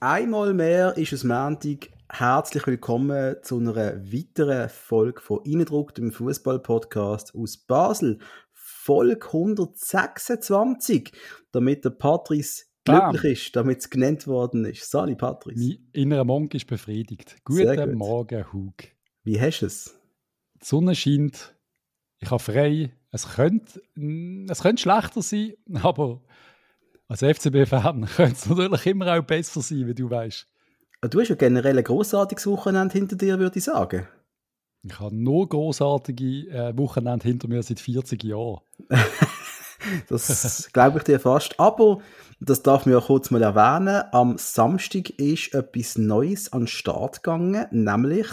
Einmal mehr ist es Montag. Herzlich willkommen zu einer weiteren Folge von Innendruck, dem Fußball-Podcast aus Basel. Folge 126, damit der Patrice Bam. glücklich ist, damit es genannt worden ist. Sali Patrice, Mein innerer Monk ist befriedigt. Guten gut. Morgen, Hug. wie hast du es? Die Sonne scheint, ich habe frei. Es könnte, es könnte schlechter sein, aber als FCB-Fan könnte es natürlich immer auch besser sein, wie du weißt. Du hast ja generell ein grossartiges Wochenende hinter dir, würde ich sagen. Ich habe nur großartige äh, Wochenende hinter mir seit 40 Jahren. Das glaube ich dir fast. Aber das darf man ja kurz mal erwähnen. Am Samstag ist etwas Neues an den Start gegangen, nämlich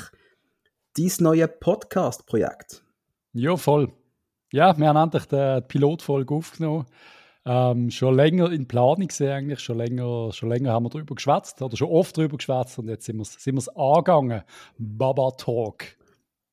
dein neue Podcast-Projekt. Ja, voll. Ja, wir haben endlich die Pilotfolge aufgenommen. Ähm, schon länger in Planung gesehen eigentlich, schon länger, schon länger haben wir darüber geschwätzt oder schon oft darüber geschwätzt und jetzt sind wir es sind wir's angegangen. Baba Talk.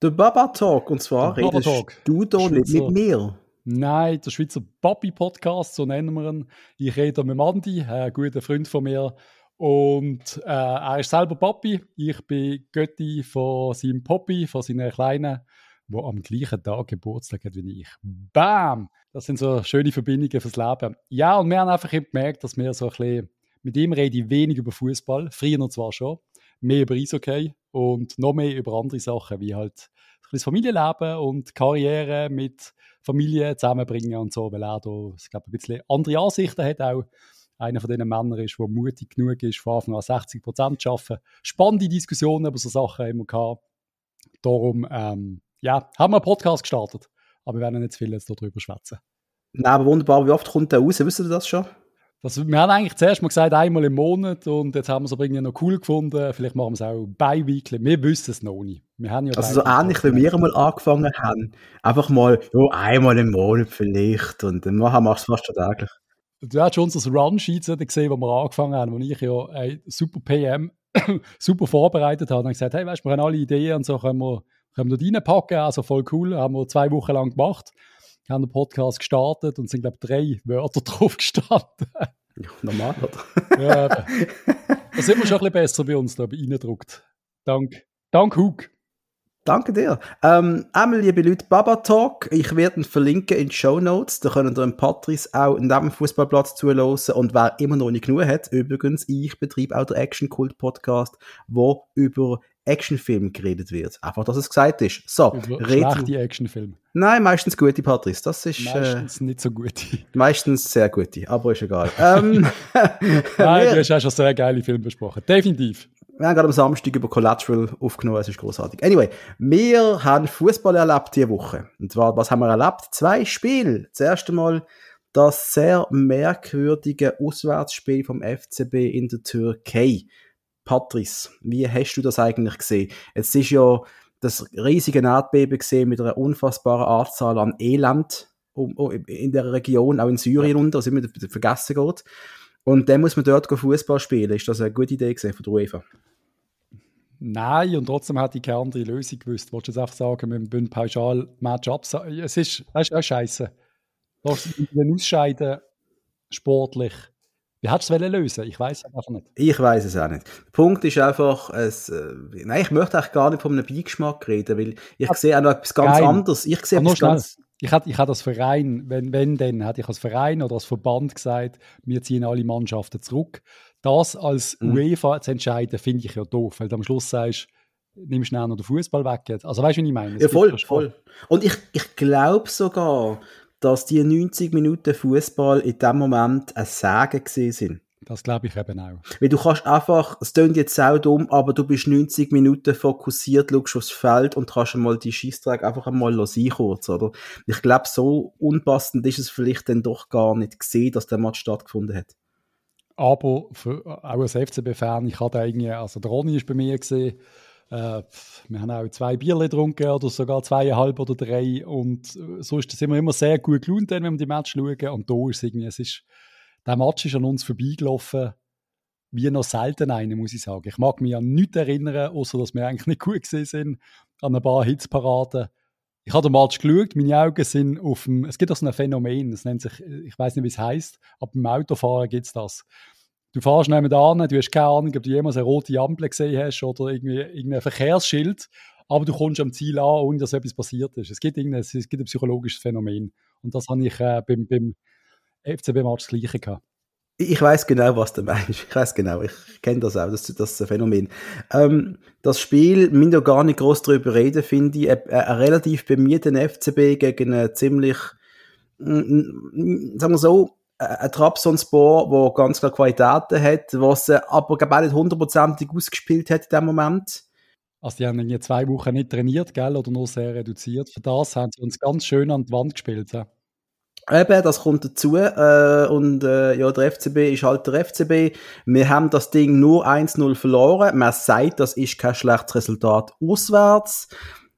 Der Baba Talk, und zwar Der Baba redest Talk. du da nicht mit mir. Nein, der Schweizer Papi-Podcast, so nennen wir ihn. Ich rede mit dem Andi, ein guter Freund von mir. Und äh, er ist selber Papi. Ich bin Götti von seinem Poppy, von seiner Kleinen, wo am gleichen Tag Geburtstag hat wie ich. Bam! Das sind so schöne Verbindungen fürs Leben. Ja, und wir haben einfach gemerkt, dass wir so ein bisschen, mit ihm rede ich wenig über Fußball, früher noch zwar schon, mehr über Eishockey und noch mehr über andere Sachen, wie halt das Familienleben und Karriere mit Familie zusammenbringen und so, weil er da, ich glaube, ein bisschen andere Ansichten hat auch. Einer von diesen Männern ist, der mutig genug ist, von Anfang an 60 Prozent zu arbeiten. Spannende Diskussionen über so Sachen immer gehabt. Darum, ähm, ja, haben wir einen Podcast gestartet. Aber wir werden nicht zu viel jetzt darüber schwätzen. Nein, aber wunderbar, wie oft kommt der raus? Wisst ihr das schon? Das, wir haben eigentlich zuerst mal gesagt, einmal im Monat und jetzt haben wir es aber irgendwie noch cool gefunden. Vielleicht machen wir es auch bi-weekly. Wir wissen es noch nicht. Wir haben ja Also so ähnlich wie wir einmal angefangen haben. Einfach mal, ja, einmal im Monat vielleicht. Und dann machen wir es fast schon täglich. Du hast schon unser Run-Sheet gesehen, wo wir angefangen haben, wo ich ja ein super PM super vorbereitet habe. Und gesagt, hey, weißt du, wir haben alle Ideen und so können wir, können wir dort reinpacken. Also voll cool. Haben wir zwei Wochen lang gemacht. Haben den Podcast gestartet und sind, glaube ich, drei Wörter drauf gestanden. Ja, normal, oder? ja, da sind wir schon ein bisschen besser bei uns da reingedruckt. Dank, dank Hug. Danke dir. Ähm, einmal, liebe Leute, Baba Talk. Ich werde ihn verlinken in die Show Notes. Da können ihr Patrice auch neben dem Fußballplatz zuhören. Und wer immer noch nicht genug hat, übrigens, ich betreibe auch den Action Cult Podcast, wo über Actionfilme geredet wird. Einfach, dass es gesagt ist. So, Über schlechte Actionfilme. Nein, meistens gute, Patrice. Das ist äh, Meistens nicht so gute. meistens sehr gute, aber ist egal. ähm, Nein, wir, du hast auch schon sehr geile Filme besprochen. Definitiv. wir haben gerade am Samstag über Collateral aufgenommen, es ist großartig. Anyway, wir haben Fußball erlebt diese Woche. Und zwar, was haben wir erlebt? Zwei Spiele. Das erste Mal das sehr merkwürdige Auswärtsspiel vom FCB in der Türkei. Patrice, wie hast du das eigentlich gesehen? Es ist ja das riesige Erdbeben gesehen mit einer unfassbaren Anzahl an Elend in der Region, auch in Syrien unter, also immer vergessen geht. Und dann muss man dort Fußball spielen. Ist das eine gute Idee gewesen von der UEFA? Nein, und trotzdem hat ich keine andere Lösung gewusst. Wolltest du jetzt einfach sagen, wir müssen pauschal Match absagen? Es ist, das ist auch scheiße. Lass dann ausscheiden, sportlich. Wie hättest du es lösen? Ich weiß es einfach nicht. Ich weiß es auch nicht. Der Punkt ist einfach, es, äh, nein, ich möchte eigentlich gar nicht von einem Beigeschmack reden, weil ich sehe auch noch etwas ganz Nein. anderes. Ich sehe etwas ganz, Ich hätte, ich hätte als Verein, wenn, wenn denn, hätte ich als Verein oder als Verband gesagt, wir ziehen alle Mannschaften zurück. Das als Mhm. UEFA zu entscheiden, finde ich ja doof, weil du am Schluss sagst, nimmst schnell noch den Fußball weg. jetzt. Also weißt du, wie ich meine? Es ja, voll, voll. Und ich, ich glaube sogar, dass die 90 Minuten Fußball in dem Moment ein Sagen gesehen sind. Das glaube ich eben auch. Weil du kannst einfach, es klingt jetzt sau dumm, aber du bist 90 Minuten fokussiert, schaust aufs Feld und kannst einmal die Scheissdreck einfach einmal sein kurz, oder? Ich glaube, so unpassend ist es vielleicht dann doch gar nicht gesehen, dass der Match stattgefunden hat. Aber für, auch als FCB-Fan, ich hatte irgendwie, also der Ronny ist bei mir gesehen, äh, wir haben auch zwei Bierle getrunken oder sogar zweieinhalb oder drei und äh, so ist das immer, immer sehr gut dann, wenn wir die Match schauen und da ist es irgendwie, es ist, der Match ist an uns vorbeigelaufen, wie noch selten eine, muss ich sagen. Ich mag mich an nichts erinnern, außer dass wir eigentlich nicht gut gesehen sind, an ein paar Hitzparaden. Ich habe den Match geschaut, meine Augen sind auf dem, es gibt auch so ein Phänomen, das nennt sich, ich weiß nicht, wie es heißt, aber beim Autofahren gibt es das. Du fährst nebenan, du hast keine Ahnung, ob du jemals eine rote Ampel gesehen hast oder irgendwie irgendein Verkehrsschild, aber du kommst am Ziel an, ohne dass etwas passiert ist. Es gibt, es gibt ein psychologisches Phänomen. Und das habe ich äh, beim, beim FCB-Match das Gleiche gehabt. Ich weiß genau, was du meinst. Ich weiß genau, ich kenne das auch, das, das Phänomen. Ähm, das Spiel, wir gar nicht groß darüber reden, finde ich, ein, ein relativ bemühten FCB gegen einen ziemlich, sagen wir so, ein Trabzonspor, der ganz klar Qualitäten hat, was aber glaube ich nicht hundertprozentig ausgespielt hat in dem Moment. Also die haben irgendwie zwei Wochen nicht trainiert, gell, oder nur sehr reduziert. Für das haben sie uns ganz schön an die Wand gespielt. Ja. Eben, das kommt dazu. Äh, und äh, ja, der FCB ist halt der FCB. Wir haben das Ding nur 1-0 verloren. Man sagt, das ist kein schlechtes Resultat auswärts.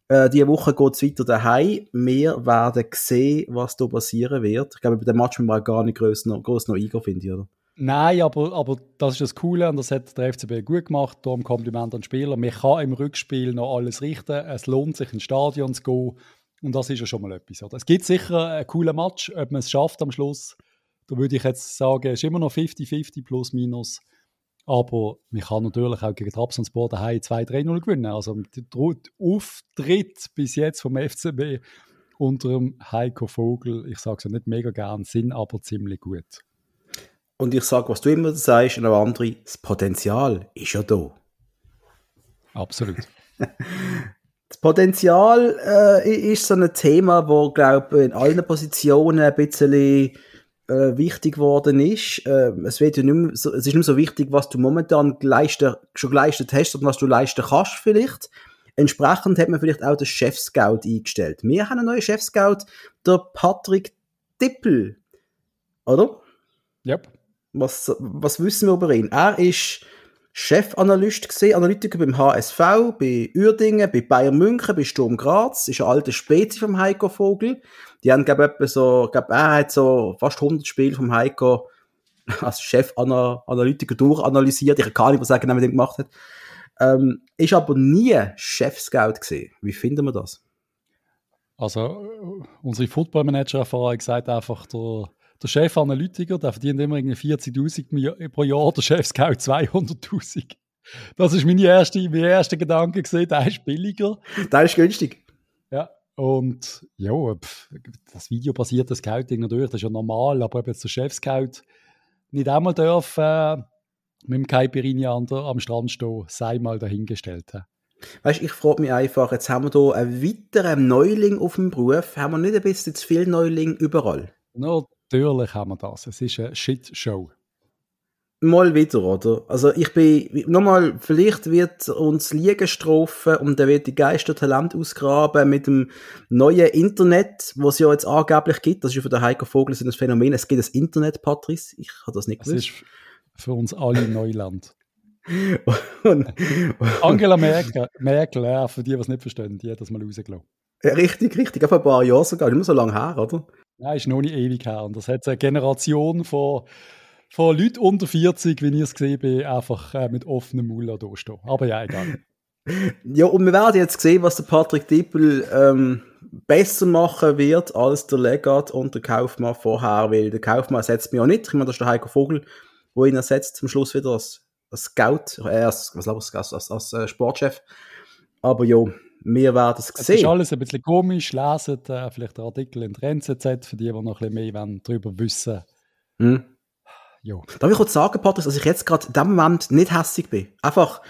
Äh, diese Woche geht es weiter daheim. Wir werden sehen, was da passieren wird. Ich glaube, bei dem Match müssen wir gar nicht groß noch, groß noch eingehen, finde oder? Nein, aber, aber das ist das Coole und das hat der FCB gut gemacht. Darum Kompliment an den Spieler. Man kann im Rückspiel noch alles richten. Es lohnt sich, ins Stadion zu gehen. Und das ist ja schon mal etwas. Oder? Es gibt sicher einen coolen Match, ob man es schafft am Schluss. Da würde ich jetzt sagen, es ist immer noch 50-50 plus minus. Aber man kann natürlich auch gegen Trabzonspor daheim 2-3-0 gewinnen. Also der Auftritt bis jetzt vom FCB unter dem Heiko Vogel, ich sage es ja nicht mega gern, sind aber ziemlich gut. Und ich sage, was du immer sagst, und auch andere, das Potenzial ist ja da. Absolut. das Potenzial äh, ist so ein Thema, wo glaube in allen Positionen ein bisschen äh, wichtig geworden ist. Äh, es wird ja nicht mehr so, es ist nicht mehr so wichtig, was du momentan geleistet, schon geleistet hast, sondern was du leisten kannst vielleicht. Entsprechend hat man vielleicht auch den Chef-Scout eingestellt. Wir haben einen neuen Chef-Scout, der Patrick Dippel. Oder? Yep. Was, was wissen wir über ihn? Er ist Chefanalyst gesehen, Analytiker beim HSV, bei Uerdingen, bei Bayern München, bei Sturm Graz, ist ein alter Spezi vom Heiko Vogel. Die haben, glaube ich, so, glaub, er hat so fast 100 Spiele vom Heiko als Chefanalytiker durchanalysiert. Ich kann gar nicht, was er genau mit dem gemacht hat. Ähm, ist aber nie Chef-Scout gesehen. Wie finden wir das? Also, unsere Football-Manager-Erfahrung sagt einfach, der der Chef-Analytiker, der verdient immer 40.000 pro Jahr, der Chef-Scout 200.000. Das ist meine erste, mein erster Gedanke gesehen, der ist billiger. Der ist günstig. Und ja, das videobasierte Scouting natürlich, das ist ja normal, aber ob jetzt der Chef-Scout nicht einmal darf äh, mit dem Caipirinha am Strand stehen, sei mal dahingestellt. Weißt ich frage mich einfach, jetzt haben wir hier einen weiteren Neuling auf dem Beruf, haben wir nicht ein bisschen zu viel Neuling überall? Natürlich haben wir das. Es ist eine Shitshow. Mal wieder, oder? Also ich bin, nochmal, vielleicht wird uns Liegen strafen und dann wird die Geistertalent ausgraben mit dem neuen Internet, was es ja jetzt angeblich gibt. Das ist ja für den Heiko Vogel ein Phänomen. Es gibt das Internet, Patrice. Ich habe das nicht gewusst. Es ist für uns alle Neuland. und, Angela Merkel, Merkel ja, für die, die es nicht verstehen, die hat das mal rausgelassen. Ja, richtig, richtig. Auf ein paar Jahre sogar. Nicht mehr so lange her, oder? Nein, ist noch nicht ewig her. Und das hat eine Generation von, von Leuten unter 40, wie ich es gesehen bin, einfach äh, mit offenem Mund da stehen. Aber ja, egal. Ja, und wir werden jetzt sehen, was der Patrick Dippel ähm, besser machen wird als der Legat und der Kaufmann vorher, weil der Kaufmann ersetzt mich auch nicht. Ich meine, das ist der Heiko Vogel, wo ihn ersetzt zum Schluss wieder als, als Scout, äh, als, ich, als, als, als äh, Sportchef. Aber ja, wir werden es sehen. Es ist alles ein bisschen komisch. Leset äh, vielleicht den Artikel in der NZZ, für die, die noch ein bisschen mehr wollen, darüber wissen hm. Jo. Darf ich kurz sagen, Patrick, dass ich jetzt gerade in dem Moment nicht hässlich bin? Einfach,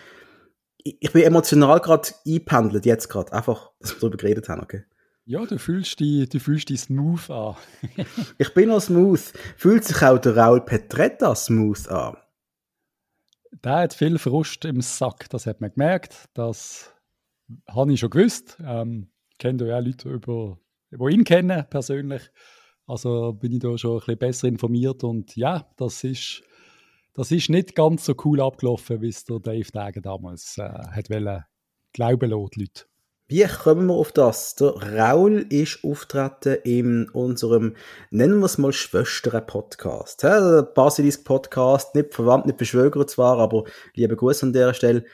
ich, bin emotional gerade eingependelt, jetzt gerade. Einfach, dass wir darüber geredet haben, okay? Ja, du fühlst dich, du fühlst dich smooth an. ich bin auch smooth. Fühlt sich auch der Raul Petretta smooth an? Der hat viel Frust im Sack, das hat man gemerkt. Das habe ich schon gewusst. Ähm, kenne ja auch Leute, über, die ihn kennen persönlich. Also bin ich da schon ein bisschen besser informiert und ja, das ist, das ist nicht ganz so cool abgelaufen, wie es der Dave Dage damals äh, hat wollen, glauben lassen, Leute. Wie kommen wir auf das? Der Raul ist auftreten in unserem, nennen wir es mal Schwestern-Podcast. der Basilisk-Podcast, nicht verwandt, nicht beschwögert zwar, aber liebe Grüße an der Stelle.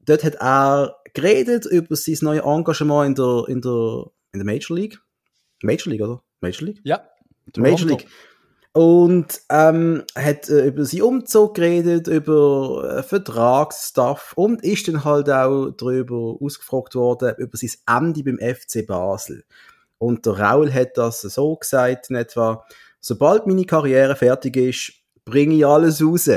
Dort hat er geredet über sein neues Engagement in der, in der, in der Major League. Major League, oder? Major League? Ja. Major League. Und ähm, hat äh, über seinen Umzug geredet, über äh, Vertragsstuff und ist dann halt auch darüber ausgefragt worden, über sein Ende beim FC Basel. Und der Raul hat das so gesagt, in etwa, sobald meine Karriere fertig ist, bringe ich alles raus.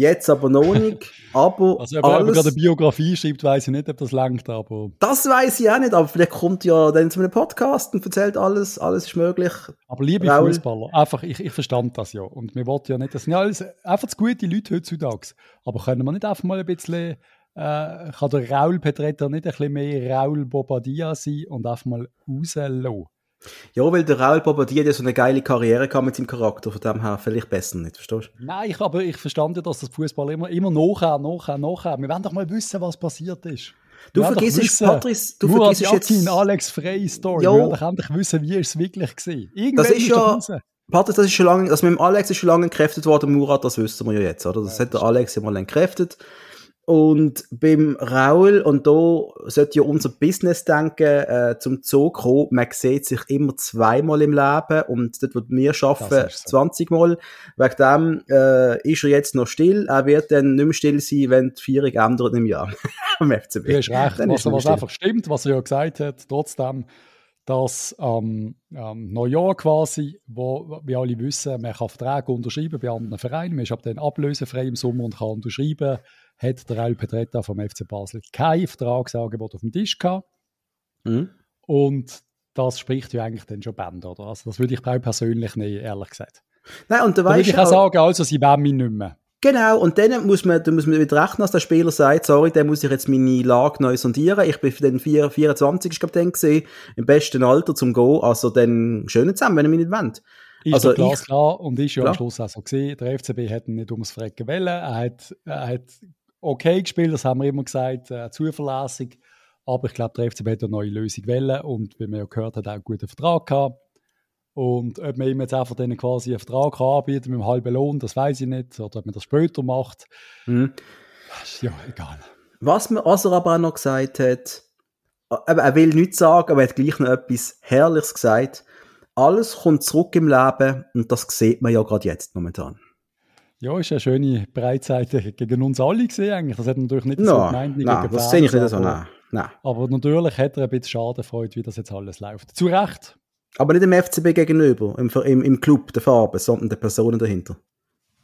Jetzt aber noch nicht. Aber also, ob er gerade eine Biografie schreibt, weiß ich nicht, ob das langt, aber. Das weiß ich auch nicht, aber vielleicht kommt ja dann zu einem Podcast und erzählt alles, alles ist möglich. Aber liebe Raul. Fußballer, einfach, ich, ich verstand das ja. Und wir wollten ja nicht, das sind ja alles einfach zu gute Leute heutzutage. Aber können wir nicht einfach mal ein bisschen, äh, kann der Raul Petretta nicht ein bisschen mehr Raul Bobadilla sein und einfach mal rauslassen? Ja, weil der Raul Bobadilla ja so eine geile Karriere kam mit seinem Charakter, von dem her vielleicht besser nicht, verstehst du? Nein, ich, aber ich verstand ja, dass das Fußball immer, immer nachher, nachher, nachher. Wir wollen doch mal wissen, was passiert ist. Du vergisst, Patrice, du vergisst jetzt... Alex Frey Story. Jo. Wir wollen doch endlich wissen, wie es wirklich gesehen. Irgendwann das ist ja... Patrice, das ist schon lange, also mit dem Alex ist schon lange entkräftet worden, Murat, das wissen wir ja jetzt, oder? Das ja, hat der Alex ja mal entkräftet. Und beim Raul, und da sollte ja unser Business denken, äh, zum Zug kommen, man sieht sich immer zweimal im Leben und dort, wo wir arbeiten, so. 20 Mal. Wegen dem äh, ist er jetzt noch still. Er wird dann nicht mehr still sein, wenn die Vierung ändert im Jahr am FCB. Du hast recht, dann was, was einfach stimmt, was er ja gesagt hat, trotzdem, dass am ähm, Neujahr quasi, wo wir alle wissen, man kann Verträge unterschreiben bei anderen Vereinen, man ist ab dann ablösefrei im Sommer und kann unterschreiben, hat der Raul Petretta vom FC Basel kein Vertragsangebot auf dem Tisch gehabt. Mhm. Und das spricht ja eigentlich dann schon Bände, oder? Also das würde ich persönlich nicht, ehrlich gesagt. Nein, und da, da würde ich auch sagen, also sie wollen mich nicht mehr. Genau, und dann muss man, da muss man wieder rechnen, dass der Spieler sagt, sorry, dann muss ich jetzt meine Lage neu sondieren. Ich bin für den 4, 24, ich glaube, den gesehen, im besten Alter zum Go, also dann schön zusammen, wenn er mich nicht wollt. Ist also klar, klar und ist ja klar. am Schluss auch so gesehen. Der FCB hat ihn nicht ums Frecken wollen. Er hat, er hat okay gespielt, das haben wir immer gesagt, äh, zuverlässig. Aber ich glaube, der FCB hat eine neue Lösung wollen und wie man ja gehört hat, auch einen guten Vertrag gehabt. Und ob man ihm jetzt einfach denen quasi einen Vertrag anbieten mit einem halben Lohn, das weiß ich nicht. Oder ob man das später macht. Mhm. Ist ja egal. Was, man, was er aber auch noch gesagt hat, er will nichts sagen, aber er hat gleich noch etwas Herrliches gesagt. Alles kommt zurück im Leben und das sieht man ja gerade jetzt momentan. Ja, ist eine schöne Breitseite gegen uns alle gesehen eigentlich. Das hat natürlich nicht no, so gemeint. Nein, das sehe ich nicht so. Nein, nein. Aber natürlich hat er ein bisschen Schadenfreude, wie das jetzt alles läuft. Zu Recht. Aber nicht dem FCB gegenüber, im, im, im Club der Farbe, sondern der Personen dahinter.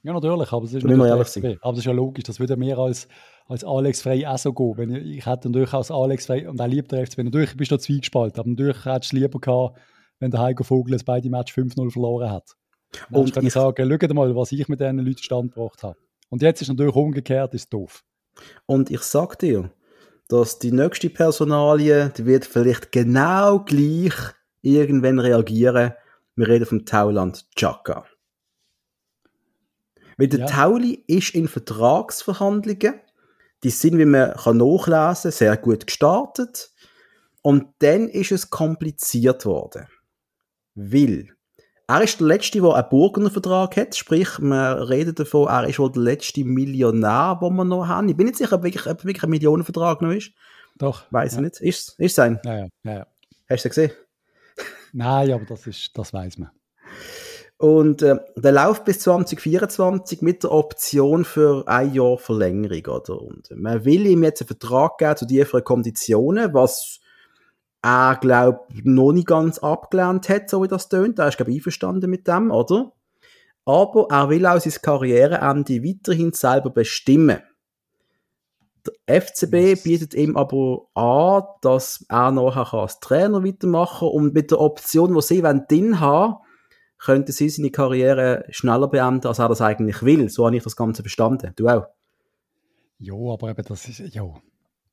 Ja, natürlich, aber es ist nicht FCB. Aber es ist ja logisch, das würde mir als, als Alex Frey auch so gehen. Wenn ich, ich hätte natürlich als Alex Frey, und er liebt der FCB, natürlich bist du zweigespalten, aber natürlich hättest du lieber gehabt, wenn der Heiko Vogel das beide Match 5-0 verloren hat. Und kann ich sagen, schaut mal, was ich mit diesen Leuten stand gebracht habe. Und jetzt ist natürlich umgekehrt, ist doof. Und ich sag dir, dass die nächste Personalie, die wird vielleicht genau gleich irgendwann reagieren. Wir reden vom Tauland Chaka. Weil der ja. Tauli ist in Vertragsverhandlungen, die sind, wie man kann nachlesen sehr gut gestartet. Und dann ist es kompliziert worden. Weil er ist der Letzte, der einen Burgener Vertrag hat. Sprich, man redet davon, er ist wohl der letzte Millionär, den wir noch haben. Ich bin nicht sicher, ob wirklich, ob wirklich ein Millionenvertrag noch ist. Doch. Weiß ja. ich nicht. Ist es sein? Ja, ja, ja, ja. Hast du gesehen? Nein, aber das, ist, das weiß man. Und äh, der läuft bis 2024 mit der Option für ein Jahr Verlängerung. Oder? Und man will ihm jetzt einen Vertrag geben zu tieferen Konditionen, was er, glaube noch nicht ganz abgelehnt hat, so wie das tönt. Er ist, glaube einverstanden mit dem, oder? Aber er will auch sein Karriereende weiterhin selber bestimmen. Der FCB bietet ihm aber an, dass er nachher als Trainer weitermachen kann und mit der Option, die sie drin haben, könnte sie seine Karriere schneller beenden, als er das eigentlich will. So habe ich das Ganze verstanden. Du auch? Ja, aber eben das ist, ja,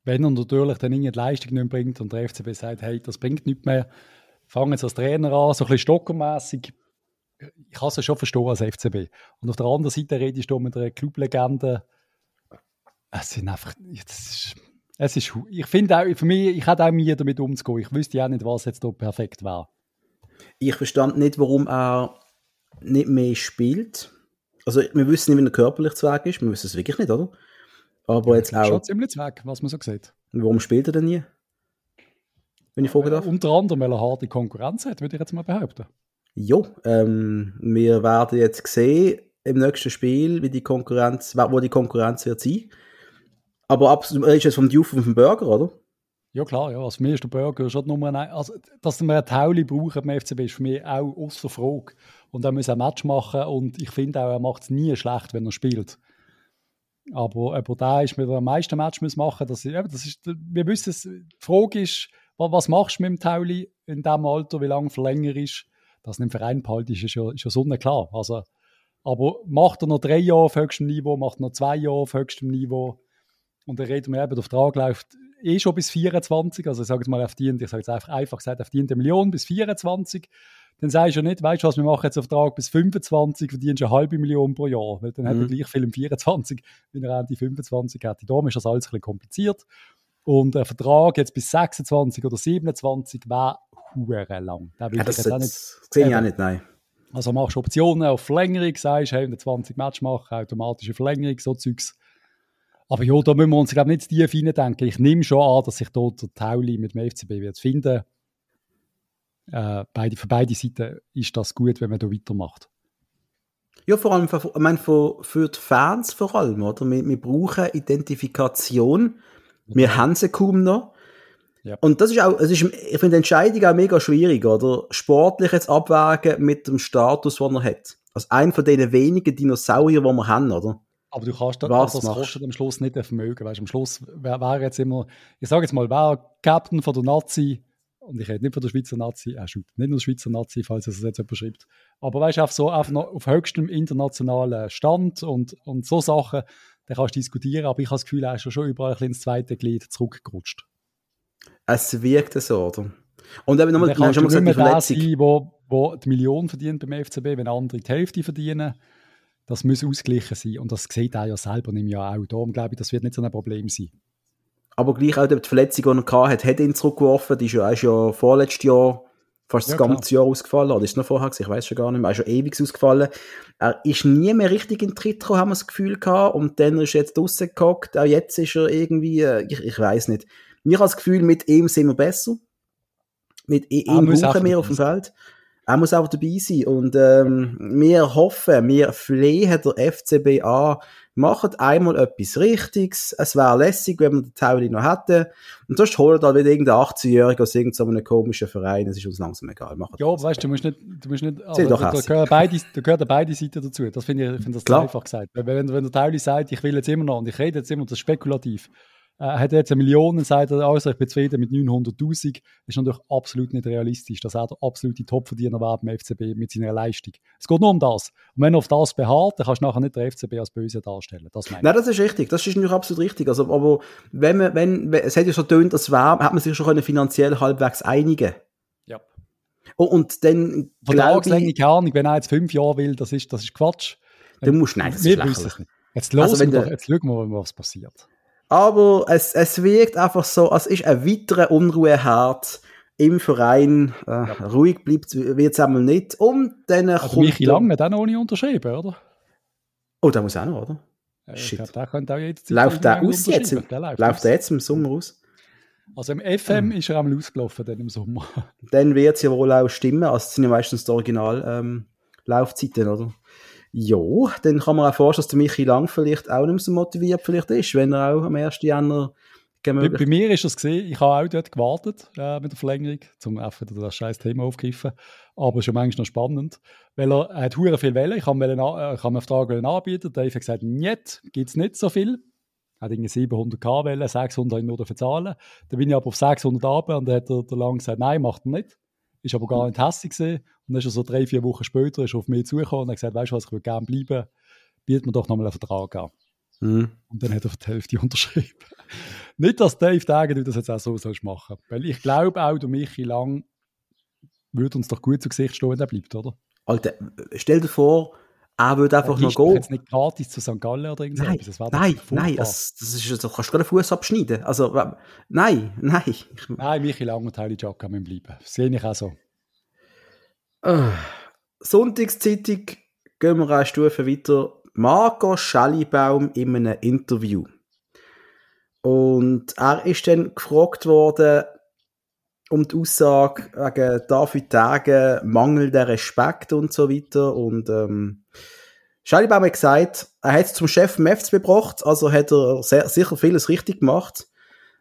wenn er natürlich dann irgendeine Leistung nicht bringt und der FCB sagt, hey, das bringt nichts mehr, fangen jetzt als Trainer an, so ein bisschen stockermässig. Ich kann es ja schon verstehen als FCB. Und auf der anderen Seite redest du mit einer Clublegende. Es sind einfach, ist, es ist, ich finde auch, für mich, ich hätte auch mir damit umzugehen. Ich wüsste auch nicht, was jetzt da perfekt wäre. Ich verstand nicht, warum er nicht mehr spielt. Also, wir wissen nicht, wie er körperlich zu Weg ist. Wir wissen es wirklich nicht, oder? Aber jetzt auch. Schon ziemlich weg, was man so sieht. Warum spielt er denn nie? Wenn ich fragen darf. Unter anderem, weil er harte Konkurrenz hat, würde ich jetzt mal behaupten. Ja, ähm, wir werden jetzt sehen im nächsten Spiel, wie die Konkurrenz, wo die Konkurrenz wird sein. Aber absolut, ist jetzt vom Diouf und vom Burger, oder? Ja klar, ja. Also für mich ist der Burger schon Nummer eins. Also, dass wir eine Tauli brauchen beim FCB ist für mich auch außer Frage. Und er muss ein Match machen und ich finde auch, er macht es nie schlecht, wenn er spielt. Aber aber da ist mit am meisten Match muss machen, das, ja, das ist, wir wissen es, die Frage ist, was machst du mit dem Tauli in diesem Alter, wie lange verlängert ist? Dass er im Verein behalten ist, ist ja, ist ja sonnenklar. Also, aber macht er noch drei Jahre auf höchstem Niveau, macht er noch zwei Jahre auf höchstem Niveau und dann reden wir eben, der Vertrag läuft eh schon bis 24, also ich sage jetzt mal, er verdient, ich sage jetzt einfach, einfach gesagt, er verdient eine Million bis 24, dann sagst du ja nicht, weißt du was, wir machen jetzt einen Vertrag bis 25, verdienst du eine halbe Million pro Jahr, weil dann mhm. hat er gleich viel im 24, wenn er die 25 hätte. Darum ist das alles ein bisschen kompliziert. Und ein Vertrag jetzt bis 26 oder 27 wäre hure lang. Da will ja, das, ich jetzt auch nicht, sehe ich auch nicht, nein. Also machst du Optionen auf Verlängerung, sagst, hey, 20 Match machen, automatische Verlängerung, so Zeugs. Aber ja, da müssen wir uns, glaube ich, nicht tief reindenken. Ich nehme schon an, dass sich dort der Tauli mit dem FCB wird finden. Äh, beide, für beide Seiten ist das gut, wenn man da weitermacht. Ja, vor allem für, ich meine, für, für die Fans vor allem, oder? Wir, wir brauchen Identifikation. Wir ja. haben sie kaum noch. Ja. Und das ist auch, es ist, ich finde die Entscheidung auch mega schwierig, oder? Sportlich jetzt abwägen mit dem Status, den er hat. Also ein von den wenigen Dinosaurier, die wir haben, oder? Aber du kannst, Was das kostet am Schluss nicht ein Vermögen. Weißt, am Schluss wäre wär jetzt immer, ich sage jetzt mal, wer Captain von der Nazi, und ich rede nicht von der Schweizer Nazi, er schreibt nicht nur der Schweizer Nazi, falls es jetzt jemand schreibt, aber weißt du, auf, so, auf, auf höchstem internationalen Stand und, und so Sachen, da kannst du diskutieren, aber ich habe das Gefühl, er ist schon überall ein ins zweite Glied zurückgerutscht. Es wirkt so, oder? Und eben nochmal, du hast schon gesagt, die Verletzung. Sein, wo, wo die Million verdient beim FCB, wenn andere die Hälfte verdienen das muss ausgeglichen sein. Und das sieht er ja selber im Jahr auch. Darum glaube ich, das wird nicht so ein Problem sein. Aber gleich auch die Verletzung, die er hatte, hat ihn zurückgeworfen. Die ist ja, ist ja vorletztes Jahr fast ja, das ganze klar. Jahr ausgefallen. Oder ist es noch vorher Ich weiß schon gar nicht mehr. Er ist schon ewig ausgefallen. Er ist nie mehr richtig in den Tritt gekommen, haben wir das Gefühl gehabt. Und dann ist er jetzt draussen gehockt. Auch jetzt ist er irgendwie, äh, ich, ich weiß nicht. Mir habe das Gefühl, mit ihm sind wir besser. Mit ihm brauchen wir auf dem Feld er muss auch dabei sein. Und ähm, wir hoffen, wir flehen der FCB an, machen einmal etwas Richtiges. Es wäre lässig, wenn wir den Tauli noch hätten. Und sonst holen da wieder irgendein 18-Jähriger aus irgendeinem komischen Verein. Es ist uns langsam egal. Machen ja, weißt du, du musst nicht, du musst nicht, aber da, da, gehören beide, da gehören beide Seiten dazu. Das finde ich, ich find das Klar. einfach gesagt. Wenn, wenn der Tauli sagt, ich will jetzt immer noch, und ich rede jetzt immer, das ist spekulativ, äh, hat jetzt eine Million, sagt er, also ich bin zufrieden mit 900'000, ist natürlich absolut nicht realistisch, dass er der absolute Topverdiener wäre beim FCB mit seiner Leistung. Es geht nur um das. Und wenn er auf das beharrt, dann kannst du nachher nicht den FCB als böse darstellen. Das Nein, das ist richtig, das ist natürlich absolut richtig. Also, aber wenn man, wenn, es hätte ja so tönt, als wäre, hat man sich schon finanziell halbwegs einigen Ja. Und, und dann. Vertragslänge, keine Ahnung, wenn er jetzt fünf Jahre will, das ist, das ist Quatsch. Dann musst, nein, das ist lächerlich. Jetzt, los also, doch, jetzt schauen wir mal, was passiert. Aber es, es wirkt einfach so, als ist ein weiterer Unruheherd im Verein. Äh, ja. Ruhig bleibt wird es einmal nicht. Und dann also Michi Lang hat auch noch nicht unterschrieben, oder? Oh, der muss auch noch, oder? Ja, Shit. Glaub, der könnte auch jetzt Läuft der aus jetzt? Im, der läuft, läuft der jetzt im Sommer aus? Also im FM ist er einmal ausgelaufen dann im Sommer. Dann wird es ja wohl auch stimmen. Also das sind ja meistens die Original-Laufzeiten, ähm, oder? Ja, dann kann man auch vorstellen, dass der Michi Lang vielleicht auch nicht so motiviert vielleicht ist, wenn er auch am 1. Januar bei, bei, mir ist das gesehen, ich habe auch dort gewartet äh, mit der Verlängerung, um einfach das scheiß Thema aufzugreifen. Aber schon manchmal noch spannend, weil er, er hat hure viel Welle. Ich habe mir einen Vertrag anbieten. Dave hat gesagt, nicht, gibt es nicht so viel. Er hat irgendwie 700k Welle, 600 nur dafür zahlen. Dann bin ich aber auf 600 runter und dann hat der, der Lang gesagt, nein, macht er nicht ist aber gar nicht hässlich gesehen. Und dann ist er so drei, vier Wochen später ist auf mich zugekommen und hat gesagt, weißt du was, ich würde gerne bleiben, bietet mir doch nochmal einen Vertrag an. Mhm. Und dann hat er die Hälfte unterschrieben. nicht, dass Dave sagen, du das jetzt auch so sollst machen. Weil ich glaube auch, der Michi Lang würde uns doch gut zu Gesicht stehen, wenn er bleibt, oder? Alter, stell dir vor, er würde einfach noch gehen. jetzt nicht gratis zu St. Gallen oder irgendwas. Nein, das nein, nein, das, das ist, da kannst du gerade Fuß abschneiden. Also, nein, nein. Nein, Michi Lang und Heili Jacka müssen bleiben. Das sehe ich auch so. Uh, Sonntagszeitung gehen wir eine Stufe weiter. Marco Schallibaum in einem Interview. Und er ist dann gefragt worden, um die Aussage wegen David Tage, mangelnder Respekt und so weiter. Und ähm, Scheidebaum hat gesagt, er hat es zum Chef im FCB gebracht, also hat er sehr, sicher vieles richtig gemacht.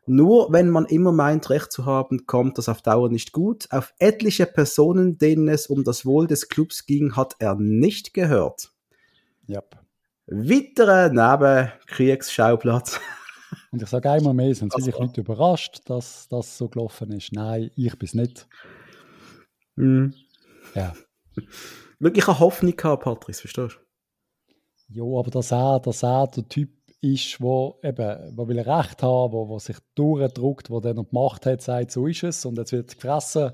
Nur wenn man immer meint, Recht zu haben, kommt das auf Dauer nicht gut. Auf etliche Personen, denen es um das Wohl des Clubs ging, hat er nicht gehört. Yep. Weiterer Nebenkriegsschauplatz. Und ich sage einmal mehr, sind also, viele Leute überrascht, dass das so gelaufen ist. Nein, ich bin es nicht. Mhm. Ja. Wirklich eine Hoffnung gehabt, Patrice, verstehst du? Ja, aber dass er, dass er der Typ ist, wo eben, wo will Recht haben, wo, wo sich durchdruckt, wo dann noch die Macht hat, sagt, so ist es und jetzt wird gefressen.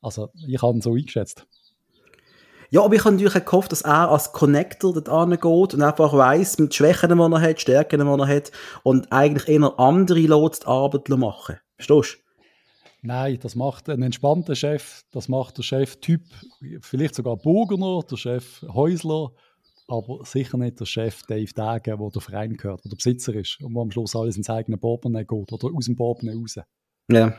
Also ich habe ihn so eingeschätzt. Ja, aber ich habe natürlich gehofft, dass er als Connector dort angeht und einfach weiss, mit Schwächen, die er hat, Stärken, die er hat und eigentlich eher andere Leute die Arbeit machen. Verstehst du? Nein, das macht ein entspannter Chef, das macht der Chef-Typ, vielleicht sogar Burgener, der Chef Häusler, aber sicher nicht der Chef Dave Dagen, der der Verein gehört, der der Besitzer ist und wo am Schluss alles ins eigene Portemonnaie geht oder aus dem Portemonnaie raus. Ja.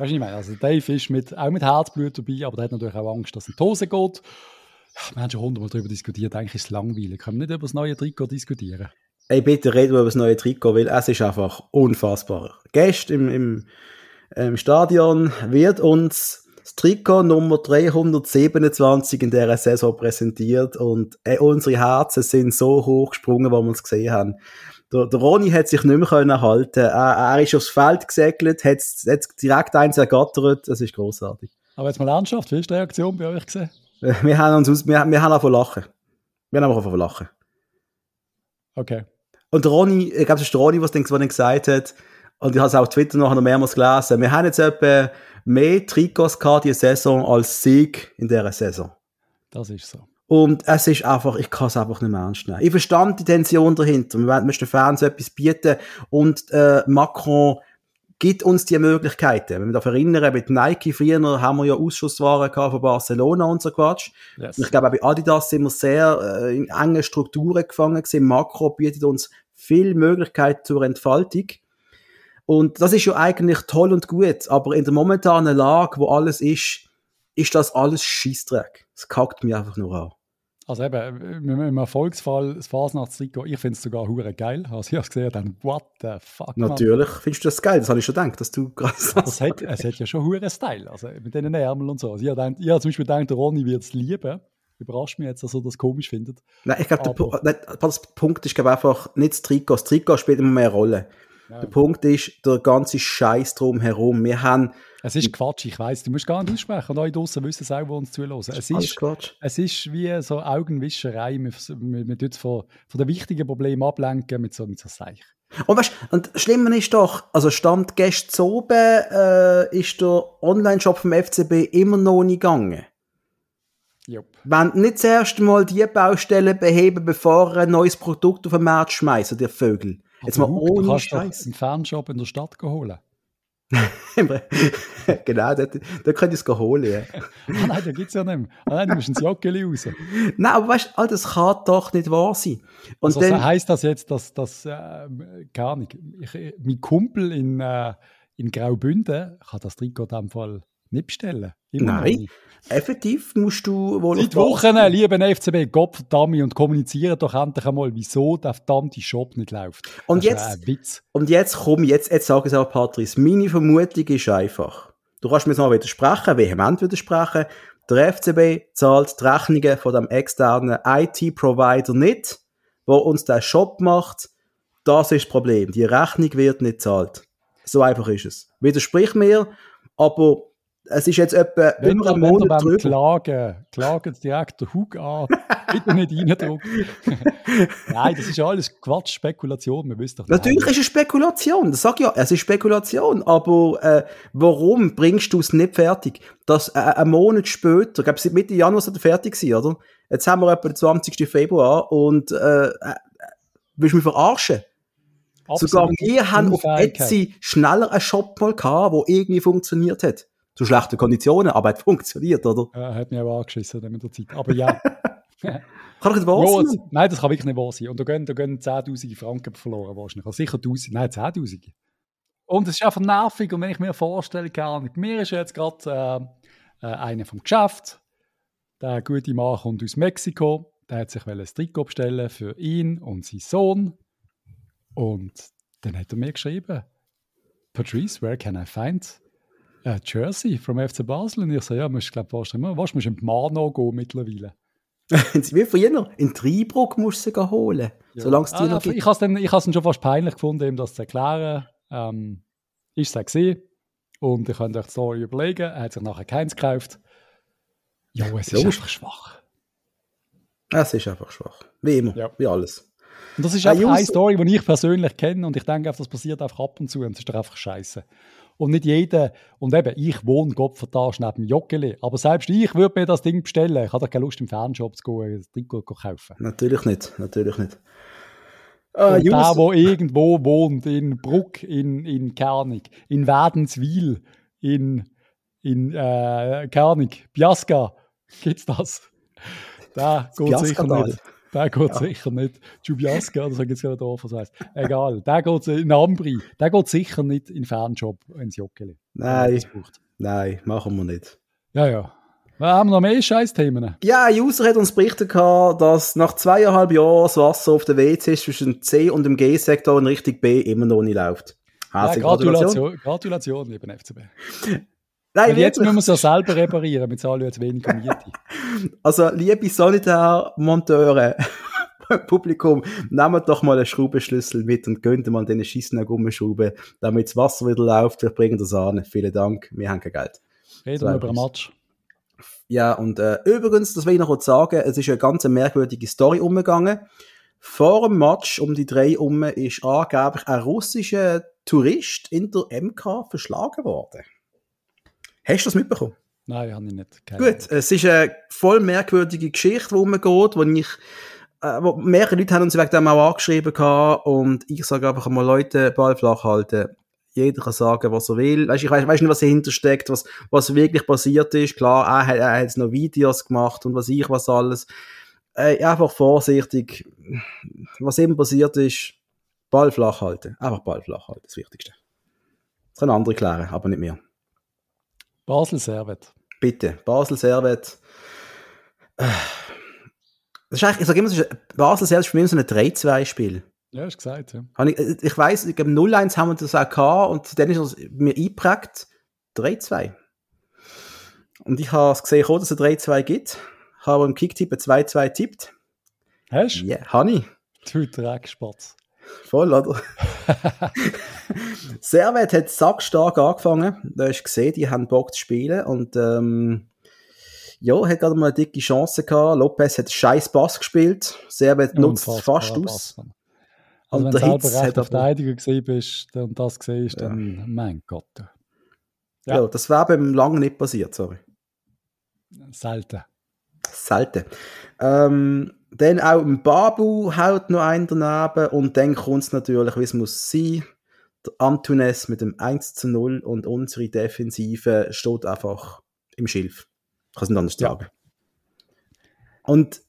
Du, ich meine, also Dave ist mit, auch mit Herzblut dabei, aber der hat natürlich auch Angst, dass es in die Hose geht. Wir haben schon hundertmal darüber diskutiert, eigentlich ist es langweilig. Können wir nicht über das neue Trikot diskutieren? Ey, bitte reden über das neue Trikot, weil es ist einfach unfassbar. Gestern im, im, im Stadion wird uns das Trikot Nummer 327 in dieser Saison präsentiert und äh, unsere Herzen sind so hoch gesprungen, wo wir es gesehen haben. Der, der Ronny hat sich nicht mehr können halten. Er, er ist aufs Feld gesegelt, hat, hat direkt eins ergattert. Das ist großartig. Aber jetzt mal ernsthaft, wie ist die Reaktion bei euch gesehen? Wir haben uns aus, wir, wir haben einfach lachen. Wir haben einfach lachen. Okay. Und der Ronny, ich glaube, es ist der dann, was dann gesagt hat, und ich habe es auch auf Twitter nachher noch mehrmals gelesen, wir haben jetzt etwa mehr Trikots gehabt diese Saison als Sieg in dieser Saison. Das ist so. Und es ist einfach, ich kann es einfach nicht mehr ernst nehmen. Ich verstand die Tension dahinter. Wir möchten den Fans etwas bieten und äh, Macron gibt uns die Möglichkeiten. Wenn wir da erinnern, mit Nike früher haben wir ja Ausschusswaren gehabt von Barcelona und so Quatsch. Yes. Und ich glaube, auch bei Adidas sind wir sehr äh, in engen Strukturen gefangen gewesen. Makro bietet uns viel Möglichkeiten zur Entfaltung. Und das ist ja eigentlich toll und gut, aber in der momentanen Lage, wo alles ist, ist das alles Scheißdreck. Es kackt mich einfach nur an. Also eben, im Erfolgsfall das Fasnachtstrikot, ich finde es sogar hure geil. Also ich habe gesehen, dann what the fuck. Natürlich man. findest du das geil, das habe ich schon gedacht, dass du gerade das hat, Es hat ja schon hure Style, also mit den Ärmeln und so. Also ich habe, habe zum Beispiel gedacht, der Ronny wird es lieben. Überrascht mich jetzt, dass er das komisch findet. Nein, ich glaube, der, der, Punkt ist einfach nicht das Trikot. Das Trikot spielt immer mehr Rolle. Ja. Der Punkt ist der ganze Scheiß drumherum. Wir haben es ist Quatsch, ich weiß, du musst gar nicht aussprechen. Und euch draußen wissen es auch, die uns zuhören. Es ist, Quatsch. es ist wie so Augenwischerei. Wir, wir tun von, von den wichtigen Problemen ablenken mit so, mit so Seich. Und weißt und Schlimmer ist doch, also Stand gestern oben äh, ist der Online-Shop vom FCB immer noch nicht gegangen. Jupp. Wenn nicht das erste Mal die Baustelle beheben, bevor ein neues Produkt auf den Markt schmeißen, die Vögel. Jetzt mal ohne du kannst Scheiß. einen Fernshop in der Stadt holen. genau, da, da könnt ihr es holen. Ja. ah, nein, da gibt es ja nicht mehr. Ah, nein, du musst ins Joggeli raus. Nein, aber weißt du, das kann doch nicht wahr sein. Und also, dann, heisst das jetzt, dass, dass äh, keine Ahnung, ich, mein Kumpel in, äh, in Graubünden kann das Trikot in dem Fall nicht bestellen? Immer Nein, effektiv musst du wohl. Seit Wochen, lieben FCB, Gott verdammt und kommunizieren doch endlich einmal, wieso der verdammte Shop nicht läuft. Und jetzt, und jetzt komm, jetzt, jetzt sage ich es auch, Patrice. Meine Vermutung ist einfach. Du kannst mir jetzt mal widersprechen, vehement widersprechen. Der FCB zahlt die Rechnungen von dem externen IT-Provider nicht, wo uns der Shop macht. Das ist das Problem. Die Rechnung wird nicht zahlt. So einfach ist es. Widersprich mir, aber es ist jetzt etwa wenn über einen Monat drüber. Klagen, klagen direkt den Hug an, bitte nicht reindrücken. Nein, das ist alles Quatsch, Spekulation, wir wissen doch Natürlich ist es Spekulation, das sag ich ja, es ist Spekulation, aber äh, warum bringst du es nicht fertig? Dass äh, einen Monat später, ich glaube, seit Mitte Januar sollte fertig sein, oder? Jetzt haben wir etwa den 20. Februar und äh, äh, willst du mich verarschen? Absolut. Sogar wir haben auf Etsy schneller einen Shop mal gehabt, der irgendwie funktioniert hat zu schlechten Konditionen, aber es funktioniert, oder? Ja, hat mich auch angeschissen mit der Zeit. Aber ja. kann doch nicht wahr sein? nein, das kann wirklich nicht wahr sein. Und da gehen, da gehen 10'000 Franken verloren wahrscheinlich. Also sicher 1000, nein, 10'000. Und es ist einfach nervig. Und wenn ich mir vorstelle, Ahnung, mir ist jetzt gerade äh, äh, einer vom Geschäft, der gute Mann kommt aus Mexiko, der hat sich ein Trikot bestellen für ihn und seinen Sohn. Und dann hat er mir geschrieben, Patrice, where can I find a jersey from FC Basel? Und ich so, ja, musst glaube vorstellen, was musst du in Mano gehen mittlerweile? Wie früher, in Tribruck musst du sie holen, ja. solange es dir ah, noch gibt. Ich habe es schon fast peinlich gefunden, ihm das zu erklären. Ähm, ist es gesehen und ihr könnt euch die Story überlegen. Er hat sich nachher keins gekauft. Ja, es ist einfach schwach. Es ist einfach schwach. Wie immer, ja. wie alles. Und das ist einfach eine Story, die ich persönlich kenne und ich denke, das passiert einfach ab und zu und das ist doch einfach scheiße. Und nicht jeder, und eben, ich wohne Gottverdage neben Joggeli, aber selbst ich würde mir das Ding bestellen. Ich habe doch keine Lust, im Fanshop zu gehen, das Ding zu kaufen. Natürlich nicht, natürlich nicht. Ah, und der, der irgendwo wohnt, in Bruck, in, in Kernig, in Wädenswil, in, in äh, Kernig, Biasca, gibt's das? Da geht sicher nicht. Der geht ja. sicher nicht. Jubiaska, oder so gibt es gerade Dorf, was heißt. Egal. Der geht in Ambri. Der geht sicher nicht in Fernjob ins Joggeli. Nein. Nein, machen wir nicht. Ja, ja. Wir haben noch mehr Scheißthemen. Ja, ein User hat uns berichtet, dass nach zweieinhalb Jahren das Wasser auf der WC zwischen dem C und dem G-Sektor in Richtung B immer noch nicht läuft. Herzliche ja, Gratulation. Gratulation, lieber FCB. Nein, jetzt müssen wir es ja selber reparieren, mit zahlen jetzt weniger Miete. Also, liebe Sanitärmonteure, Publikum, nehmt doch mal einen Schraubenschlüssel mit und gönnt mal den Schießen Gummischrauben, damit das Wasser wieder läuft. Wir bringen das an. Vielen Dank, wir haben kein Geld. Reden wir über einen Match. Ja, und äh, übrigens, das will ich noch kurz sagen, es ist eine ganz merkwürdige Story umgegangen. Vor dem Match um die drei um ist angeblich ein russischer Tourist in der MK verschlagen worden. Hast du das mitbekommen? Nein, habe ich nicht. Keine Gut, es ist eine voll merkwürdige Geschichte, die umgeht, wo ich äh, wo mehrere Leute haben uns wegen dem auch angeschrieben gehabt, und ich sage einfach mal, Leute, Ball flach halten. Jeder kann sagen, was er will. Weißt, ich weiß, nicht, was dahinter steckt, was, was wirklich passiert ist. Klar, er, hat, er hat noch Videos gemacht und was ich, was alles. Äh, einfach vorsichtig. Was eben passiert ist, Ball flach halten. Einfach Ball flach halten, das Wichtigste. Das können andere klären, aber nicht mehr. Basel Servet. Bitte, Basel Servet. Das ist eigentlich, ich sage immer, Basel Servet ist für mich so ein 3-2-Spiel. Ja, hast gesagt, ja. Ich, ich weiss, ich glaube 0-1 haben wir das auch gehabt und dann ist es mir eingeprägt 3-2. Und ich habe es gesehen, dass es 3-2 gibt. Habe im Kicktipp 2-2 tippt. Hast du? Ja, habe ich. Du Dreckspatz. Voll, oder? Servet hat sackstark angefangen. Da hast du gesehen, die haben Bock zu spielen. Und ähm, ja, hat gerade mal eine dicke Chance gehabt. Lopez hat scheiß Pass gespielt. Servet nutzt fast aus. Also und wenn du selber rechter Verteidiger gesehen bist und das gesehen ist, dann, ja. mein Gott. Ja, ja das wäre beim Langen nicht passiert, sorry. Selten. Selten. Ähm, dann auch ein Babu haut noch einen daneben und dann kommt es natürlich, wie es muss sein. Der Antunes mit dem 1 zu 0 und unsere Defensive steht einfach im Schilf. Ich kann es nicht anders ja. sagen. Und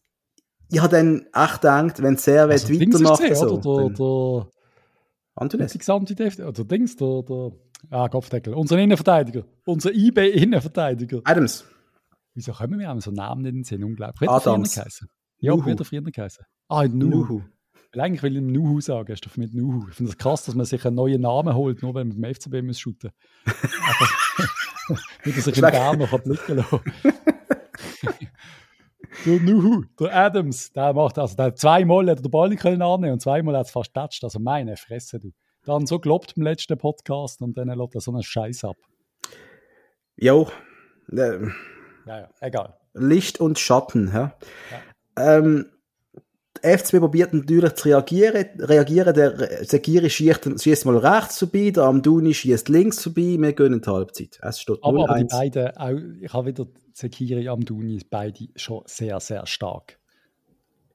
ich habe dann echt gedacht, wenn sehr also, weitermacht. So, oder der, der, Antunes. Die gesamte Defensive, oder Dings, der, der ah, Kopfdeckel. Unser Innenverteidiger. Unser IB-Innenverteidiger. Adams. Wieso kommen wir haben so Namen in den Sinn? Unglaublich. Adams. Ja, Nuhu. wie hat er früher geheißen? Ah, Nuhu. Nuhu. Weil eigentlich will ich Nuhu sagen, hast du mit Nuhu. Ich finde es das krass, dass man sich einen neuen Namen holt, nur wenn man beim FCB muss shooten muss. Wie er sich in Bern noch blicken lassen Der Nuhu, der Adams, der macht, also der zweimal hat er den Ball nicht können annehmen und zweimal hat es fast getatscht. Also meine Fresse, du. Dann so gelobt im letzten Podcast und dann lässt er so einen Scheiß ab. Jo. Äh, ja, ja, egal. Licht und Schatten, ja. ja. Ähm, FCB probiert natürlich zu reagieren. reagieren. Der Segiri schießt mal rechts vorbei, der Amduni schießt links vorbei, wir gehen in die Halbzeit. Es steht aber, aber die beiden, auch, ich habe wieder Segiri, Amduni, beide schon sehr, sehr stark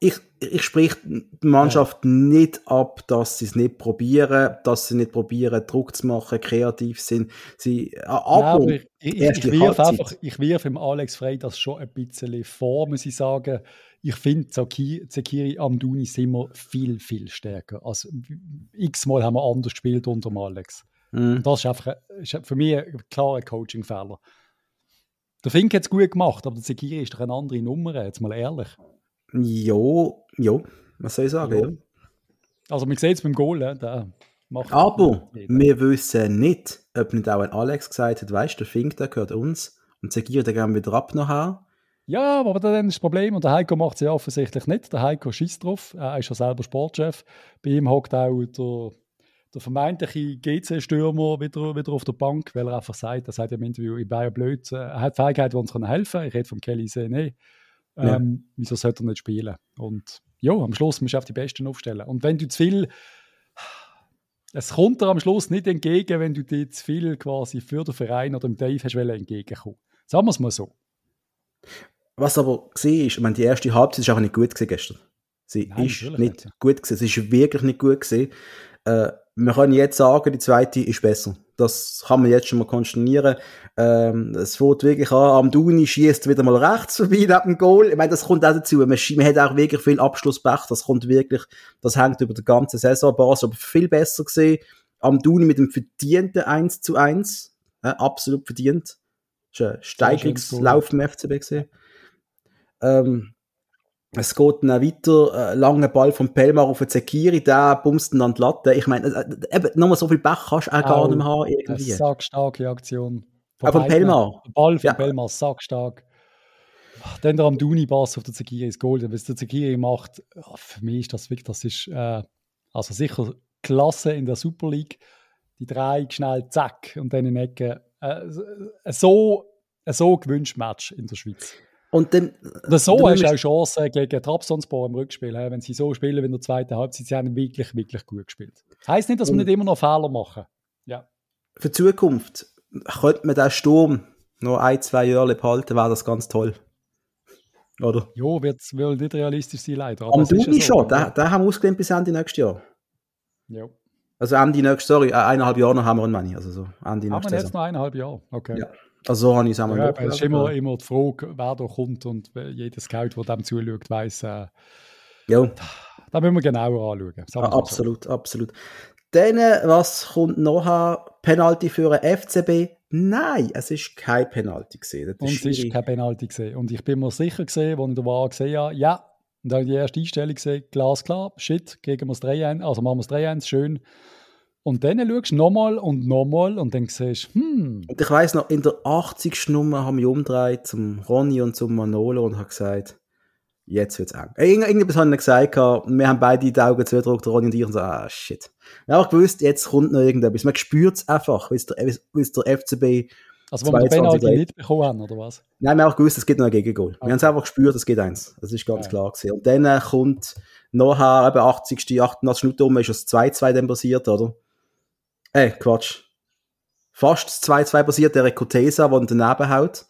ich, ich sprich die Mannschaft ja. nicht ab, dass sie es nicht probieren, dass sie nicht probieren, Druck zu machen, kreativ sind. Sie, äh, aber ich, ich, ich, wirf einfach, ich wirf im Alex Frey das schon ein bisschen vor, muss ich sagen. Ich finde, Zekiri Amduni sind wir viel, viel stärker. Also, x-mal haben wir anders gespielt unter dem Alex. Mhm. Das ist einfach ist für mich ein klarer Coaching-Fehler. Der Fink hat es gut gemacht, aber der Zegiri ist doch eine andere Nummer, jetzt mal ehrlich. Jo, jo, was soll ich sagen? Jo. Also man sieht es beim Goal, der macht Aber wir wissen nicht, ob nicht auch ein Alex gesagt hat, weißt du, der Fink, der gehört uns und Zegiri, der gehen wieder ab noch haben. Ja, aber dann ist das Problem, und der Heiko macht es ja offensichtlich nicht. Der Heiko schießt drauf, er ist ja selber Sportchef. Bei ihm hockt auch der, der vermeintliche GC-Stürmer wieder, wieder auf der Bank, weil er einfach sagt, er sagt im Interview, ich bin ja blöd, er hat Fähigkeiten, die uns helfen können. Ich rede von Kelly Sene. Ähm, ja. Wieso sollte er nicht spielen? Und ja, am Schluss musst du auf die Besten aufstellen. Und wenn du zu viel es kommt dir am Schluss nicht entgegen, wenn du dir zu viel quasi für den Verein oder dem Dave hast entgegenkommen. Sagen wir es mal so. Was aber war, ich meine, die erste Halbzeit war auch nicht gut gestern. Sie Nein, ist nicht, nicht gut gewesen. Sie ist wirklich nicht gut gewesen. Äh, wir können jetzt sagen, die zweite ist besser. Das kann man jetzt schon mal konstatieren. Ähm, es fängt wirklich an, am Duni schießt wieder mal rechts vorbei neben dem Goal. Ich meine, das kommt auch dazu. Man, man hat auch wirklich viel Abschlusspech. Das kommt wirklich, das hängt über die ganze Saison. Bas, aber viel besser gesehen. Am Duni mit dem verdienten 1 zu 1. Äh, absolut verdient. Das ist ein Steigerungslauf im FCB gesehen. Ähm, es geht dann weiter, äh, langer Ball von Pelmar auf den Zekiri, der bumst dann an die Latte. Ich meine, äh, eben, nochmal so viel Pech kannst du auch, gar nicht mehr haben, irgendwie. Eine sackstarke Aktion. Von, ah, von Pelmar? Der Ball von ja. Pelmar, sackstark. Dann der am Duni-Bass auf der Zekiri ist Gold. Was der Zekiri macht, für mich ist das wirklich, das ist, äh, also sicher Klasse in der Super League. Die drei schnell zack und dann in Ecke. Äh, so, so gewünscht Match in der Schweiz. Und dann, Oder so hast du auch Chancen gegen Trabzonspor im Rückspiel, wenn sie so spielen wie in der zweiten Halbzeit. Sie haben wirklich, wirklich gut gespielt. Heißt nicht, dass wir nicht immer noch Fehler machen. Ja. Für die Zukunft könnte man den Sturm noch ein, zwei Jahre behalten, wäre das ganz toll. Oder? Ja, wird wohl nicht realistisch sein, leider. Aber Am Duni so, schon, den, den haben wir ausgelehnt bis Ende nächstes Jahr. Ja. Also Ende nächstes, sorry, eineinhalb Jahre noch haben wir einen Money. Also so Ende haben wir jetzt noch eineinhalb Jahre, okay. Ja. Also so habe ich es einmal ja, Es ist immer, immer die Frage, wer da kommt und jeder Scout, der dem zuschaut, weiss, äh, ja. da müssen wir genauer anschauen. Ja, absolut, so. absolut. Dann, was kommt noch? Penalty für einen FCB? Nein, es ist kein Penalty gesehen. Und es ist kein Penalty gesehen. Und ich bin mir sicher gesehen, als ich da war, gesehen habe, ja, und dann die erste Einstellung gesehen, glasklar, shit, kriegen wir das 3-1, also machen wir das 3-1, schön. Und dann schaust du nochmal und nochmal und dann siehst du, hm. Und ich weiss noch, in der 80. Nummer haben wir umgedreht zum Ronny und zum Manolo und haben gesagt, jetzt wird's eng. Äh, irgendwas haben wir gesagt, wir haben beide die Augen zugedrückt, Ronny und ich, und so, ah, shit. Wir haben auch gewusst, jetzt kommt noch irgendetwas. Man spürt es einfach, wie es der, der FCB also, wo wir den Penalty nicht bekommen haben, oder was? Nein, wir haben auch gewusst, es gibt noch ein Gegengol. Okay. Wir haben es einfach gespürt, es geht eins. Das ist ganz ja. klar gewesen. Und dann äh, kommt nachher, eben 80. 88 Minuten um, ist das 2-2 dann passiert, oder? Ey, Quatsch. Fast 2-2 passiert der Recotesa, der daneben haut.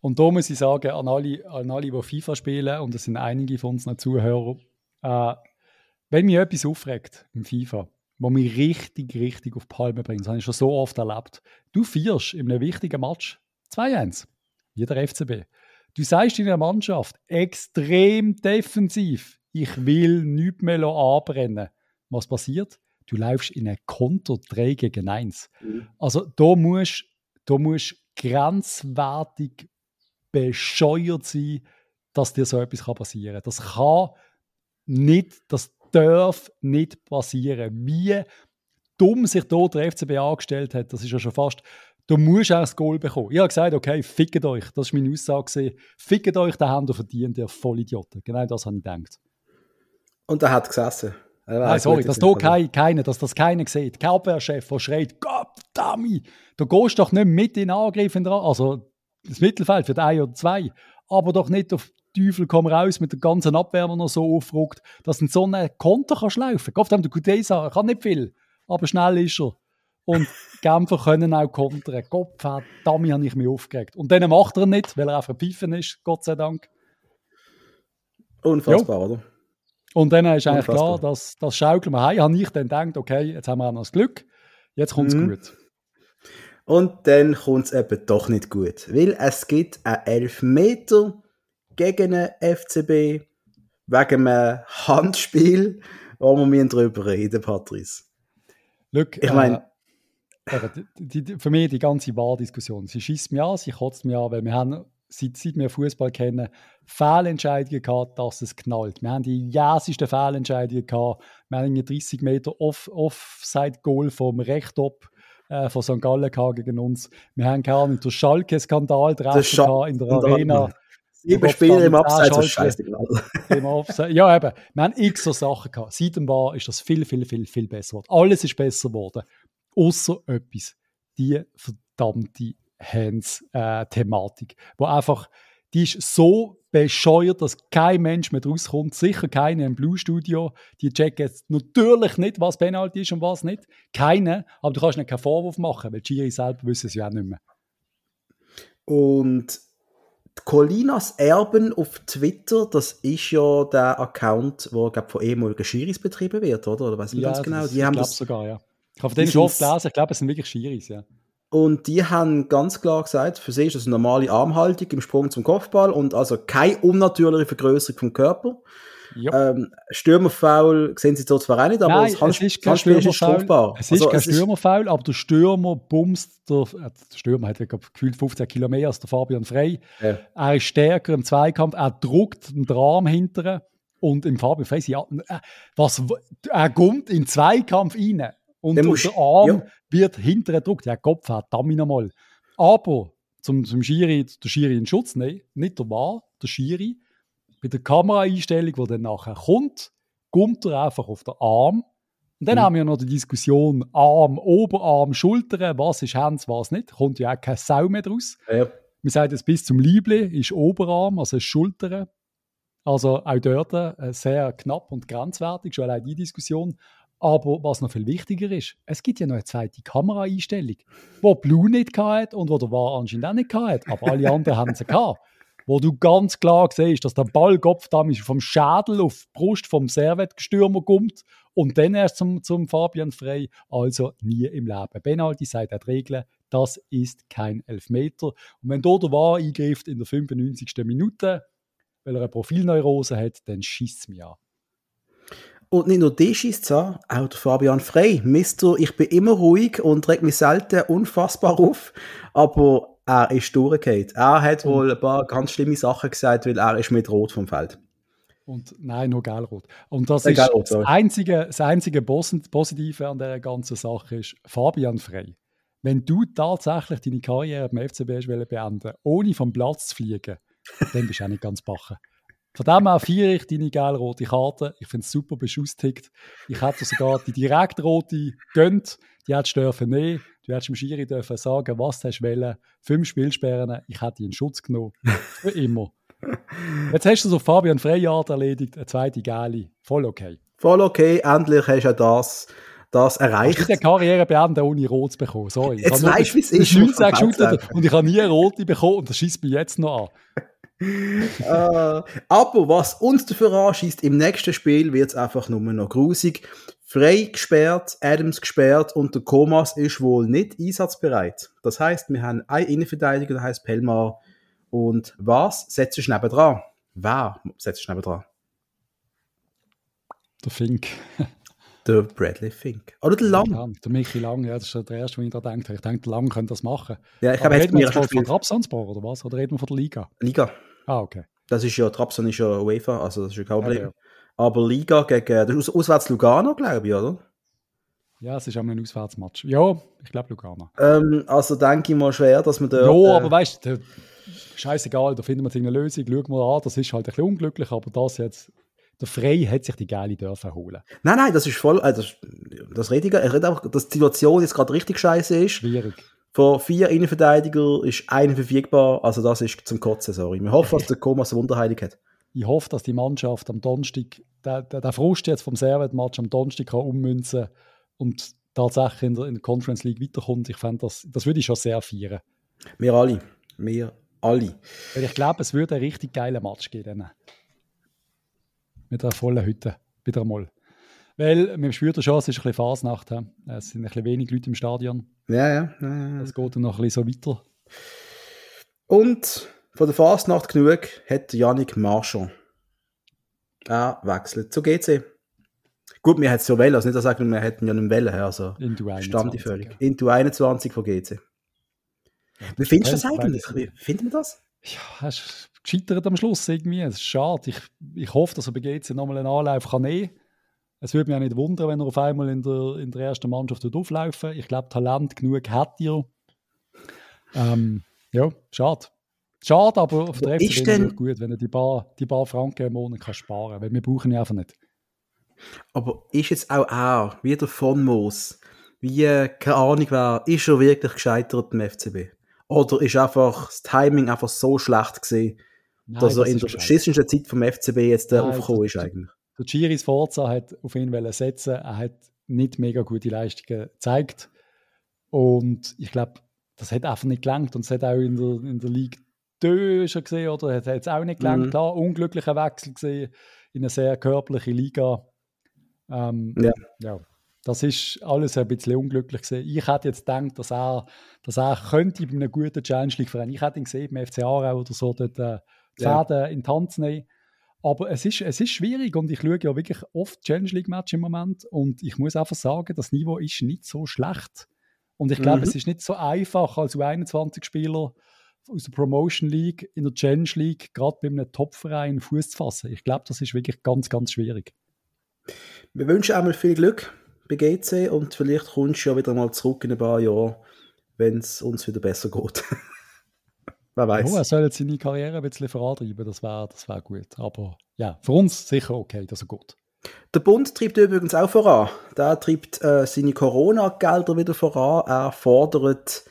Und da muss ich sagen, an alle, an alle, die FIFA spielen, und es sind einige von unseren Zuhörern, äh, wenn mich etwas aufregt im FIFA, wo mich richtig, richtig auf die Palme bringt, das habe ich schon so oft erlebt. Du feierst in einem wichtigen Match 2-1, wie der FCB. Du sagst in der Mannschaft extrem defensiv, ich will nichts mehr anbrennen. Was passiert? Du läufst in ein Konto 3 gegen 1. Mhm. Also da musst du musst grenzwertig bescheuert sein, dass dir so etwas passieren kann. Das kann nicht, das darf nicht passieren. Wie dumm sich dort der FCB angestellt hat, das ist ja schon fast, du musst auch das Goal bekommen. Ich habe gesagt, okay, fickt euch, das war meine Aussage, fickt euch, den habt ihr verdient, ihr Vollidioten. Genau das habe ich gedacht. Und er hat gesessen. Nein, sorry, dass da kein, keiner, dass das keiner sieht. Kein Abwehrchef, der schreit, Gott, Dummy, du gehst doch nicht mit in den Angriff, also das Mittelfeld für ein oder zwei, aber doch nicht auf Teufel komm raus mit der ganzen Abwehr, die noch so aufrückt, dass ein so einen Konter kannst laufen. Gott, der Gudesa kann nicht viel, aber schnell ist er. Und Genfer können auch kontern. Gott, verdammt, habe ich mich aufgeregt. Und dann macht er nicht, weil er einfach pfeifen ist, Gott sei Dank. Unfassbar, jo. oder? Und dann ist eigentlich klar, dass das schaukeln wir heim. Habe ich dann gedacht, okay, jetzt haben wir auch noch das Glück, jetzt kommt es mhm. gut. Und dann kommt es eben doch nicht gut, weil es gibt einen Elfmeter gegen einen FCB wegen einem Handspiel, wo wir drüber reden, Patrice. Look, ich meine, die, für mich die ganze Wahldiskussion. Sie schießt mir an, sie kotzt mir an, weil wir haben, seit, seit wir Fußball kennen, Fehlentscheidungen gehabt, dass es knallt. Wir haben die jäsesten Fehlentscheidungen gehabt. Wir haben 30 Meter Off Offside-Goal vom Rechtop äh, von St. Gallen gegen uns. Wir haben keine Ahnung, den Schalke-Skandal Scha in der Arena. Sieben Spiele im Abseits, so scheiße. Im Abseits. Ja, eben. Wir haben x so Sachen gehabt. Seit dem war ist das viel, viel, viel, viel besser geworden. Alles ist besser geworden. Außer etwas. Die verdammte Hands-Thematik. Äh, wo einfach, die ist so bescheuert, dass kein Mensch mehr rauskommt. Sicher keine im Blue-Studio. Die checken jetzt natürlich nicht, was Penalty ist und was nicht. Keine. Aber du kannst nicht keinen Vorwurf machen, weil die Giri selber wissen es ja auch nicht mehr. Und Colinas Erben auf Twitter, das ist ja der Account, wo glaub, von ehemaligen Schiris betrieben wird, oder? Oder weiß nicht ja, ganz genau. Die haben das sogar, ja. Ich habe von denen schon oft gelesen, ich glaube, es sind wirklich Schiris, ja. Und die haben ganz klar gesagt, für sie ist das eine normale Armhaltung im Sprung zum Kopfball und also keine unnatürliche Vergrößerung vom Körper. Ähm, Stürmerfoul sehen sie so zwar auch nicht, aber Nein, das Hand, es ist kein Stürmerfoul. Es ist also, kein Stürmerfoul, aber der Stürmer bumst, der, äh, der Stürmer hat glaub, gefühlt 15 Kilo mehr als der Fabian Frey. Ja. Er ist stärker im Zweikampf, er druckt den Rahmen hinterher und im Fabian Frey, ja, äh, was, er kommt in den Zweikampf rein und der, der Arm ja. wird hinterher gedruckt. Ja, Kopf hat, damit nochmal. Aber zum, zum Schiri, der Schiri in Schutz nehmen, nicht der Wahr, der Schiri, bei der Kameraeinstellung, die dann nachher kommt, kommt er einfach auf den Arm. Und dann mhm. haben wir noch die Diskussion Arm, Oberarm, Schultern, was ist Hands, was nicht. Kommt ja auch keine Sau mehr draus. Ja. Wir sagen es bis zum Liebli ist Oberarm, also Schultern. Also auch dort äh, sehr knapp und grenzwertig, schon allein die Diskussion. Aber was noch viel wichtiger ist, es gibt ja noch eine zweite Kameraeinstellung, wo Blue nicht hatte und wo der war anscheinend auch nicht hatte. Aber alle anderen haben sie gehabt wo du ganz klar siehst, dass der Ballkopf da vom Schädel auf die Brust vom Servetgestürmer kommt und dann erst zum, zum Fabian Frey. Also nie im Leben. Penalty sagt die Regel, das ist kein Elfmeter. Und wenn dort der War eingreift in der 95. Minute, weil er eine Profilneurose hat, dann schießt mich an. Und nicht nur die schießt es an, auch der Fabian Frey. Mister, ich bin immer ruhig und reg mich selten unfassbar auf, aber er ist durchgefallen. Er hat und, wohl ein paar ganz schlimme Sachen gesagt, weil er ist mit Rot vom Feld. Und nein, nur Gelrot. Und das äh, ist Gelrot, das einzige, das einzige Positive an dieser ganzen Sache ist Fabian Frey. Wenn du tatsächlich deine Karriere beim FCB beenden ohne vom Platz zu fliegen, dann bist du auch nicht ganz bachen. Von dem her feiere ich deine gelb-rote Karte. Ich finde es super, ausgetickt. Ich hätte sogar die direktrote gönnt. Die hättest du dürfen nehmen. Du hättest dem Schiri dürfen sagen, was du wollen. Fünf Spielsperren, ich hätte ihn in Schutz genommen. Für immer. Jetzt hast du so Fabian Freyart erledigt, eine zweite Gali. Voll okay. Voll okay, endlich hast du das, das erreicht. Ich habe Karriere beenden, ohne Rot zu bekommen. Sorry. Jetzt weißt du, wie es ist. 19 geschootet und ich habe nie eine Rote bekommen und das schießt mich jetzt noch an. Äh, aber was uns dafür anschießt, im nächsten Spiel wird es einfach nur noch grusig. Frey gesperrt, Adams gesperrt und der Komas ist wohl nicht einsatzbereit. Das heißt, wir haben einen Innenverteidiger, der heißt Pelmar. Und was setzt du neben dran? Wer setzt du neben dran? Der Fink. der Bradley Fink. Oder der Lang. Ja, der Michi Lang, ja, das ist der erste, den ich da denke. Ich denke, der Lang könnte das machen. Ja, ich habe reden wir jetzt von Trabzonspor oder was? Oder reden wir von der Liga? Liga. Ah, okay. Das ist ja, Trabzon ist ja UEFA, also das ist ja kein Problem. Ja, ja. Aber Liga gegen, das ist auswärts Lugano, glaube ich, oder? Ja, es ist auch ein Auswärtsmatch. Ja, ich glaube Lugano. Ähm, also denke ich mal schwer, dass man da. Ja, äh, aber weißt du, scheißegal, da finden wir eine Lösung, schauen wir an, das ist halt ein bisschen unglücklich, aber das jetzt, der Frey hat sich die geile dürfen holen. Nein, nein, das ist voll, äh, das, das rede ich, ich rede einfach, dass die Situation jetzt gerade richtig scheiße ist. Schwierig. Von vier Innenverteidiger ist einer verfügbar, also das ist zum Kotzen, sorry. Wir hoffen, dass der Komas Wunderheilig hat. Ich hoffe, dass die Mannschaft am Donnerstag, der, der, der Frust jetzt vom Servet-Match am Donnerstag kann ummünzen und tatsächlich in der, in der Conference League weiterkommt. Ich fände, das, das würde ich schon sehr feiern. Wir alle. Wir alle. Weil ich glaube, es würde einen richtig geilen Match geben. Mit einer vollen Hütte. Wieder einmal. Weil man spürt ja schon, es ist ein bisschen Fasnacht. Es sind ein bisschen wenig Leute im Stadion. Ja, ja. ja, ja. Das geht dann noch ein bisschen so weiter. Und von der Fasnacht genug hat Yannick Marchand. Er wechselt zu GC. Gut, wir hätten es ja wählen, also nicht sagen, wir hätten ja nicht wählen, also Into 21. stand ich völlig. Into 21 von GC. Wie findest du das eigentlich? Wie findet man das? Ja, es ist gescheitert am Schluss irgendwie. Es ist schade. Ich, ich hoffe, dass er bei GC nochmal einen Anlauf kann nehmen Es würde mich auch nicht wundern, wenn er auf einmal in der, in der ersten Mannschaft auflaufen Ich glaube, Talent genug hat er. Ähm, ja, schade. Schade, aber auf der Ist denn- ist gut, wenn er die paar, die paar Franken im Monat kann sparen kann. Weil wir brauchen ihn einfach nicht. Aber ist jetzt auch er, wie der von Moos, wie, keine Ahnung wer, ist er wirklich gescheitert im FCB? Oder ist einfach das Timing einfach so schlecht gewesen, Nein, dass er das in der beschissensten Zeit vom FCB jetzt Nein, aufgekommen ist eigentlich? Der Giris Forza hat auf ihn setzen. Er hat nicht mega gute Leistungen gezeigt. Und ich glaube, das hat einfach nicht gelangt. Und es hat auch in der, in der Ligue 2 schon gesehen, oder? Hat es auch nicht gelangt. Mhm. Klar, unglücklicher Wechsel gesehen in eine sehr körperliche Liga. Ähm, Ja. ja. Das ist alles ein bisschen unglücklich gesehen. Ich hätte jetzt gedacht, dass er, dass er könnte bei einem guten Challenge League Verein. Ich hätte ihn gesehen beim FC Aarau oder so, dort äh, die Ja. Fäden in die Hand nehmen. Aber es ist, es ist schwierig und ich schaue ja wirklich oft Challenge League Match im Moment und ich muss einfach sagen, das Niveau ist nicht so schlecht. Und ich glaube, Mhm. es ist nicht so einfach als U21-Spieler aus der Promotion League in der Challenge League gerade bei einem Topverein Fuß zu fassen. Ich glaube, das ist wirklich ganz, ganz schwierig. Wir wünschen einmal viel Glück bei GC und vielleicht kommst du ja wieder mal zurück in ein paar Jahren, wenn es uns wieder besser geht. Wer weiß. Oh, er soll jetzt seine Karriere ein bisschen vorantreiben, das wäre das wär gut. Aber ja, für uns sicher okay, dass er geht. Der Bund treibt übrigens auch voran. Der treibt äh, seine Corona-Gelder wieder voran. Er fordert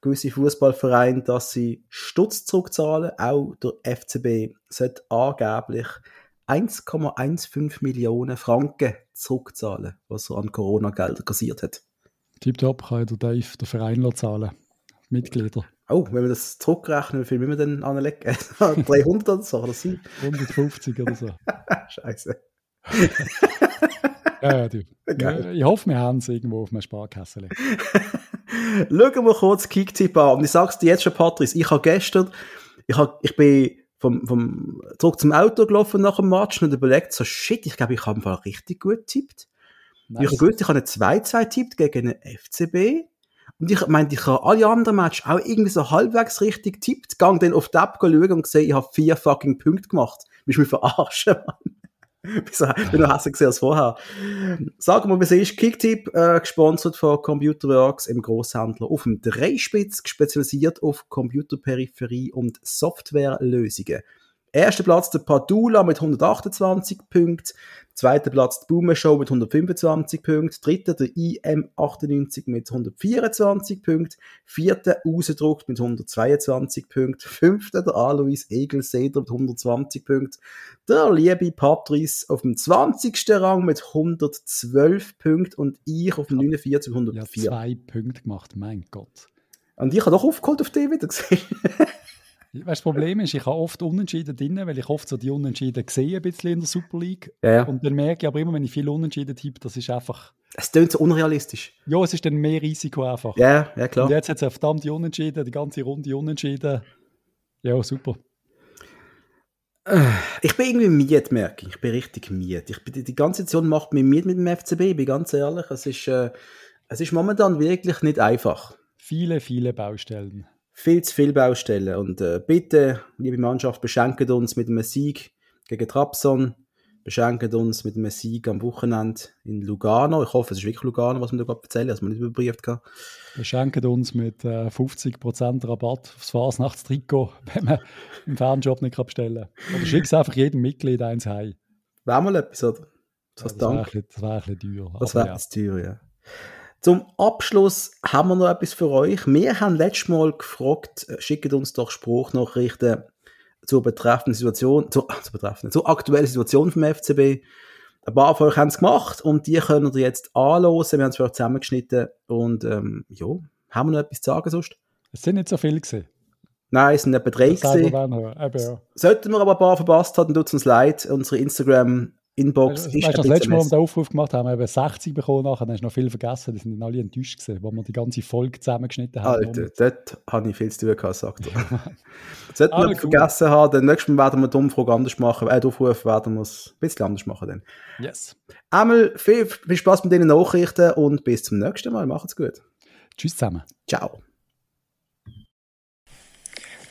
gewisse Fußballvereine, dass sie Stutz zurückzahlen. Auch der FCB sollte angeblich 1,15 Millionen Franken zurückzahlen, was er an Corona-Gelder kassiert hat. Tipptopp kann der Dave den Verein zahlen. Mitglieder. Oh, wenn wir das zurückrechnen, wie viel müssen wir denn anlegen? 300 oder so, oder sie? 150 oder so. Scheiße. Ja, ja, du. Geil. Ich hoffe, wir haben es irgendwo auf einem Sparkasse. Schauen wir kurz Kicktipp an. Und ich sag's dir jetzt schon, Patrice, ich habe gestern, ich, hab, ich bin vom, vom, zurück zum Auto gelaufen nach dem Match und überlegt so, shit, ich glaube, ich habe richtig gut getippt. Ich habe gewusst, ich habe eine 2-2 tippt gegen einen FCB. Und ich meinte, ich habe alle anderen Matches auch irgendwie so halbwegs richtig tippt. Gang dann auf die App schauen und gesehen, ich habe vier fucking Punkte gemacht. Willst du mich verarschen, Mann? Ich bin noch hässlich gesehen als vorher. Sagen wir, wie es ist. Kicktipp, äh, gesponsert von Computerworks im Großhändler auf dem Dreispitz, spezialisiert auf Computerperipherie und Softwarelösungen. Erster Platz der Padula mit 128 Punkten. Zweiter Platz die Boomer Show mit 125 Punkten. Dritter der IM98 mit 124 Punkten. Vierter Ausdruck mit 122 Punkten. Fünfter der Alois Egelseder mit 120 Punkten. Der liebe Patrice auf dem 20. Rang mit 112 Punkten und ich auf dem 49 mit Ja, 104. zwei Punkte gemacht, mein Gott. und ich habe doch aufgeholt auf die wieder gesehen. Weißt, das Problem ist, ich habe oft Unentschieden drin, weil ich oft so die Unentschieden sehe, ein bisschen in der Super League. Ja, ja. Und dann merke ich aber immer, wenn ich viel Unentschieden tippe, das ist einfach, Es klingt so unrealistisch. ja, es ist dann mehr Risiko einfach. Ja, ja, klar. Und jetzt hat es verdammt die Unentschieden, die ganze Runde Unentschieden. Ja, super. Ich bin irgendwie miet, merke ich. Ich bin richtig miet. Ich bin, die, ganze Situation macht mich miet mit dem FCB, ich bin ganz ehrlich. Es ist, äh, es ist momentan wirklich nicht einfach. Viele, viele Baustellen. Viel zu viele Baustellen. Und äh, bitte, liebe Mannschaft, beschenkt uns mit einem Sieg gegen Trabzon. Beschenkt uns mit einem Sieg am Wochenende in Lugano. Ich hoffe, es ist wirklich Lugano, was wir da gerade erzählen, was man nicht überprüft hat. Wir schenken uns mit äh, 50% Rabatt aufs Fasnachtstrikot, wenn man im Fanjob nicht bestellen kann. Oder schick's einfach jedem Mitglied eins heim. Wäre mal etwas, oder? So Das als wäre ein, bisschen- das wär ein bisschen teuer. Das wäre das teuer, ja. Zum Abschluss haben wir noch etwas für euch. Wir haben letztes Mal gefragt, äh, schickt uns doch Spruchnachrichten zur betreffenden Situation, zur, zur betreffenden, zur aktuellen Situation vom FCB. Ein paar von euch haben es gemacht und die können ihr jetzt anhören. Wir haben es für euch zusammengeschnitten und ähm, ja, haben wir noch etwas zu sagen sonst? Es sind nicht so viele gewesen. Nein, es sind etwa drei gewesen. Sollten wir aber ein paar verpasst haben, tut es uns leid. Unsere Instagram Inbox weißt, ist weißt, das letzte Mal, als wir den Aufruf gemacht haben, haben wir 60 bekommen nachher, dann hast du noch viel vergessen, die sind dann alle enttäuscht gewesen, wo wir die ganze Folge zusammengeschnitten haben. Alter, dort habe ich viel zu tun gehabt, sagt er. Sollte man vergessen haben, dann nächstes Mal werden wir die Umfrage anders machen, äh, die Aufruf werden wir es ein bisschen anders machen dann. Yes. Einmal viel, viel Spaß mit den Nachrichten und bis zum nächsten Mal. Macht's gut. Tschüss zusammen. Ciao.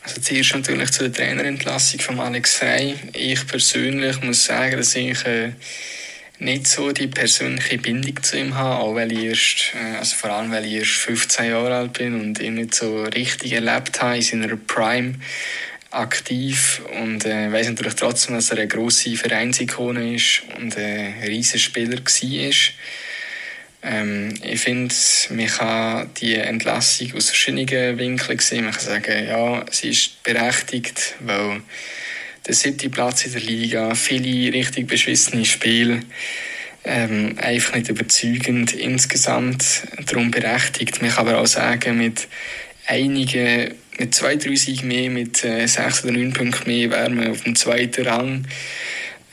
Also zuerst natürlich zu der Trainerentlassung von Alex Frey. Ich persönlich muss sagen, dass ich äh, nicht so die persönliche Bindung zu ihm habe, auch weil ich erst, äh, also vor allem weil ich erst 15 Jahre alt bin und ihn nicht so richtig erlebt habe in seiner Prime aktiv und äh, weiß natürlich trotzdem, dass er eine grosse Vereinsikone ist und ein riesiger Spieler war. Ähm, ich finde, man kann die Entlassung aus verschiedenen Winkeln sehen. Man kann sagen, ja, sie ist berechtigt, weil der siebte Platz in der Liga, viele richtig beschissene Spiele, ähm, einfach nicht überzeugend insgesamt, darum berechtigt. Man kann aber auch sagen, mit einigen, mit zwei, drei Siegen mehr, mit äh, sechs oder neun Punkten mehr, wären wir auf dem zweiten Rang.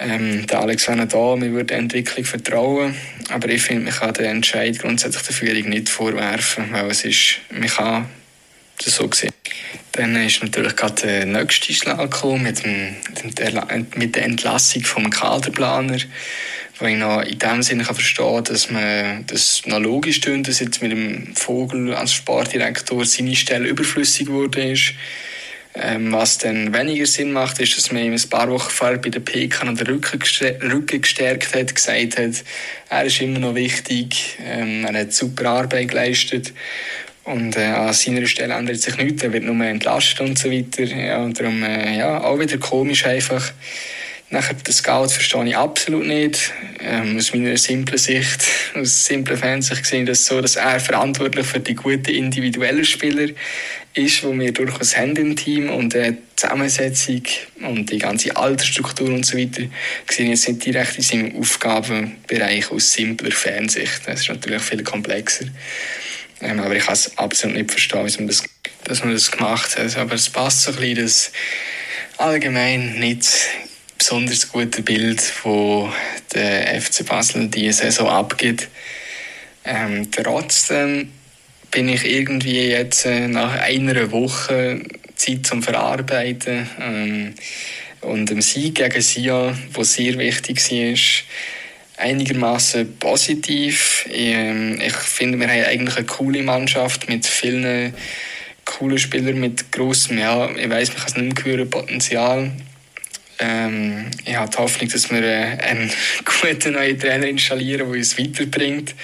Ähm, der Alex wäre da, wir würden der Entwicklung vertrauen. Aber ich finde, man kann den Entscheid grundsätzlich der Führung nicht vorwerfen, weil es ist, man kann das so sehen. Dann ist natürlich gerade der nächste Schlag gekommen mit, dem, mit der Entlassung vom Kaderplaner, wo ich noch in dem Sinne kann verstehen dass man das noch logisch tun, dass jetzt mit dem Vogel als Sportdirektor seine Stelle überflüssig wurde ist. Ähm, was dann weniger Sinn macht, ist, dass man ihm ein paar Wochen vorher bei der PK noch den Rücken, Rücken gestärkt hat, gesagt hat, er ist immer noch wichtig, ähm, er hat super Arbeit geleistet und äh, an seiner Stelle ändert sich nichts, er wird nur entlastet und so weiter. Ja, und darum, äh, ja, auch wieder komisch einfach. Nachher den Scout verstehe ich absolut nicht. Ähm, aus meiner simplen Sicht, aus simplen Fansicht gesehen, dass so, dass er verantwortlich für die guten individuellen Spieler ist, wo wir durchaus haben im Team und äh, die Zusammensetzung und die ganze Altersstruktur und so weiter gesehen jetzt nicht direkt in seinem Aufgabenbereich aus simpler Fansicht. Das ist natürlich viel komplexer. Ähm, aber ich kann es absolut nicht verstehen, wie man das, dass man das gemacht hat. Aber es passt so ein bisschen, dass allgemein nicht besonders gute Bild, wo der FC Basel diese Saison abgibt. Ähm, trotzdem bin ich irgendwie jetzt äh, nach einer Woche Zeit zum Verarbeiten ähm, und dem Sieg gegen Sia, wo sehr wichtig war, einigermaßen positiv. Ich, ähm, ich finde, wir haben eigentlich eine coole Mannschaft mit vielen coolen Spielern mit grossem, ja, ich weiß, man kann es nicht mehr hören, Potenzial. Ähm, ich habe die Hoffnung, dass wir äh, einen guten neuen Trainer installieren, der uns weiterbringt.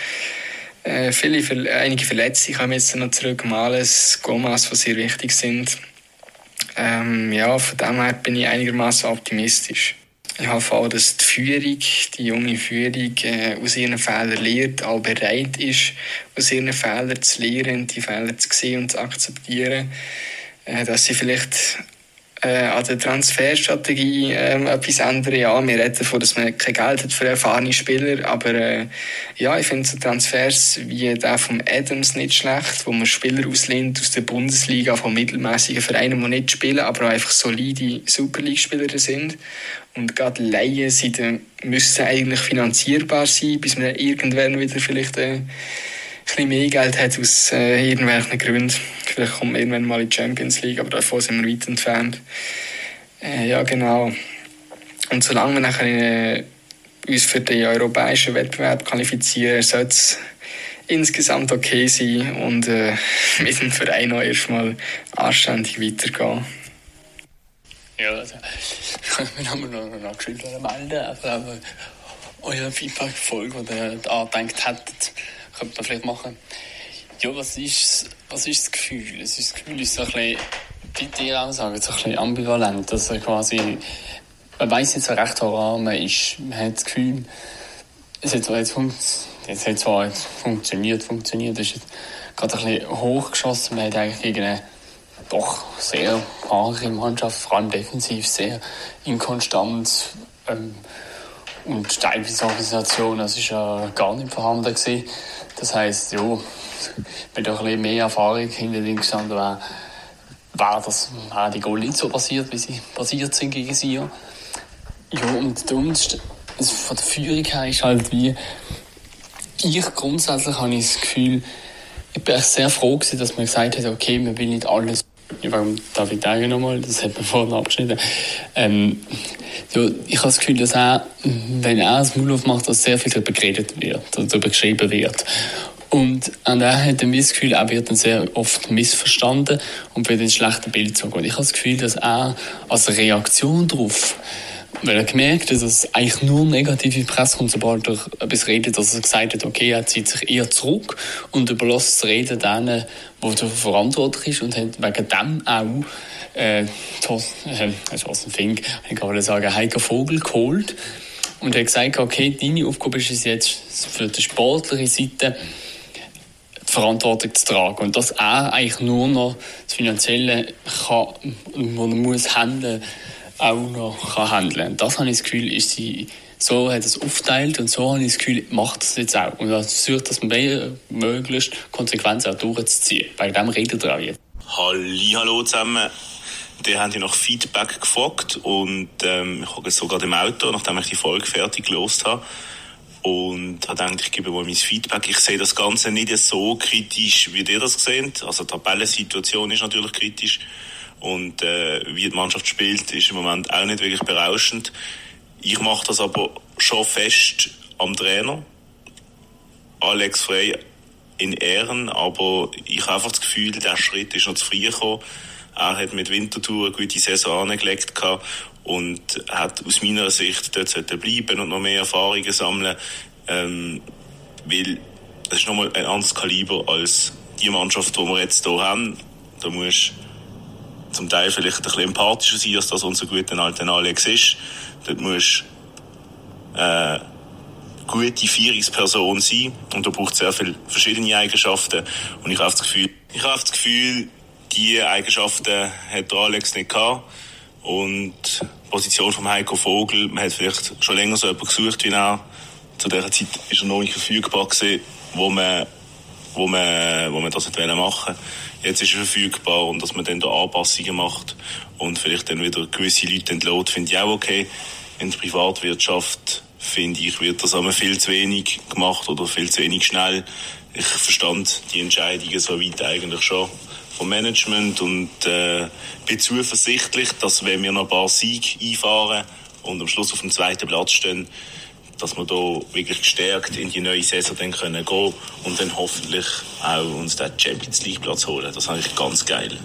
Äh, viele, einige Verletzte kommen jetzt noch zurück, Males, Gomas, die sehr wichtig sind. Ähm, ja, von dem her bin ich einigermaßen optimistisch. Ich hoffe auch, dass die Führung, die junge Führung, äh, aus ihren Fehlern lernt, auch bereit ist, aus ihren Fehlern zu lernen, die Fehler zu sehen und zu akzeptieren. Äh, dass sie vielleicht äh, an der Transferstrategie äh, etwas ändern. Ja, wir reden davon, dass man kein Geld hat für erfahrene Spieler, aber äh, ja, ich finde so Transfers wie der von Adams nicht schlecht, wo man Spieler auslehnt aus der Bundesliga von mittelmäßigen Vereinen, die nicht spielen, aber einfach solide Super League-Spieler sind. Und gerade Laien äh, müssen eigentlich finanzierbar sein, bis man irgendwann wieder vielleicht äh, bisschen mehr Geld hat aus äh, irgendwelchen Gründen. Vielleicht kommt man irgendwann mal in die Champions League, aber davon sind wir weit entfernt. Äh, ja, genau. Und solange wir nachher äh, uns für den europäischen Wettbewerb qualifizieren, sollte es insgesamt okay sein und äh, mit dem Verein auch erstmal anständig weitergehen. Ja, also, wir haben noch, noch geschrieben melden, aber euer Feedback-Folge, die ihr gedacht hättet, könnte man vielleicht machen. Ja, was ist, was ist das Gefühl? Es ist, das Gefühl ist so ein bisschen, wie auch sagen, so ein bisschen ambivalent. Also quasi, man weiß nicht so recht, woran man ist. Man hat das Gefühl, es hat zwar jetzt, es hat zwar jetzt funktioniert, funktioniert, ist jetzt gerade ein bisschen hochgeschossen. Man hat eigentlich gegen eine doch sehr harte Mannschaft, vor allem defensiv, sehr inkonstant. Ähm, und teilweise Organisation, das ist ja gar nicht vorhanden gewesen. Das heisst, ja, doch ein bisschen mehr Erfahrung hinter dem gestanden wäre, wäre das, wäre die Goal nicht so passiert, wie sie passiert sind gegen sie. Ja, und uns also von der Führung her ist halt wie, ich grundsätzlich habe ich das Gefühl, ich bin sehr froh gewesen, dass man gesagt hat, okay, man will nicht alles Warum darf ich sagen nochmal? Das hat man vorhin abgeschnitten. Ähm, ja, ich habe das Gefühl, dass er, wenn er das Maul aufmacht, dass sehr viel darüber geredet wird, darüber geschrieben wird. Und an er hat dann das Gefühl, er wird dann sehr oft missverstanden und wird ein schlechtes Bild gezogen. Und ich habe das Gefühl, dass er als Reaktion darauf weil er gemerkt hat, dass es eigentlich nur negative Presse kommt, sobald er etwas redet, dass er gesagt hat, okay, er zieht sich eher zurück und überlässt das Reden denen, wo er verantwortlich ist und hat wegen dem auch äh, Thorsten, äh, Thorsten Fink, ich kann sagen, Heiko Vogel geholt und hat gesagt, okay, deine Aufgabe ist es jetzt für die sportliche Seite die Verantwortung zu tragen und dass er eigentlich nur noch das Finanzielle kann, er muss handeln auch noch handeln kann. Das habe ich das Gefühl, ist sie, so hat es aufteilt und so habe ich das Gefühl, macht das jetzt auch. Und das versucht, dass man möglichst Konsequenzen auch durchzuziehen. Bei dem redet er auch jetzt. Hallo zusammen. Die haben ja nach Feedback gefragt und ähm, ich habe sogar im Auto, nachdem ich die Folge fertig gelost habe und habe gedacht, ich gebe mal mein Feedback. Ich sehe das Ganze nicht so kritisch, wie ihr das seht. Also die Tabellensituation ist natürlich kritisch und äh, wie die Mannschaft spielt, ist im Moment auch nicht wirklich berauschend. Ich mache das aber schon fest am Trainer. Alex Frey in Ehren, aber ich habe einfach das Gefühl, der Schritt ist noch zu früh gekommen. Er hat mit Winterthur eine gute Saison angelegt und hat aus meiner Sicht dort bleiben und noch mehr Erfahrungen sammeln, ähm, weil es ist nochmal ein anderes Kaliber als die Mannschaft, die wir jetzt hier haben. Da musst zum Teil vielleicht ein bisschen empathischer sein, als das unser guter alter Alex ist. Dort musst äh, gute Führungsperson sein und da braucht sehr viele verschiedene Eigenschaften und ich habe das Gefühl, ich habe das Gefühl, die Eigenschaften hat Alex nicht gehabt und die Position von Heiko Vogel, man hat vielleicht schon länger so jemanden gesucht wie er. Zu dieser Zeit ist er noch nicht verfügbar gewesen, wo man, wo man, wo man das machen wollte. Jetzt ist er verfügbar und dass man dann da Anpassungen macht und vielleicht dann wieder gewisse Leute entlohnt, finde ich auch okay. In der Privatwirtschaft finde ich, wird das aber viel zu wenig gemacht oder viel zu wenig schnell. Ich verstand die Entscheidungen so weit eigentlich schon vom Management und äh, bin zuversichtlich, dass wenn wir noch ein paar Siege einfahren und am Schluss auf dem zweiten Platz stehen, dass wir da wirklich gestärkt in die neue Saison dann können gehen und dann hoffentlich auch uns den Champions League Platz holen. Das ist ich ganz geil.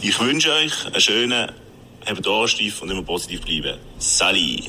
Ich wünsche euch einen schönen, habt Anstief und immer positiv bleiben. Sali!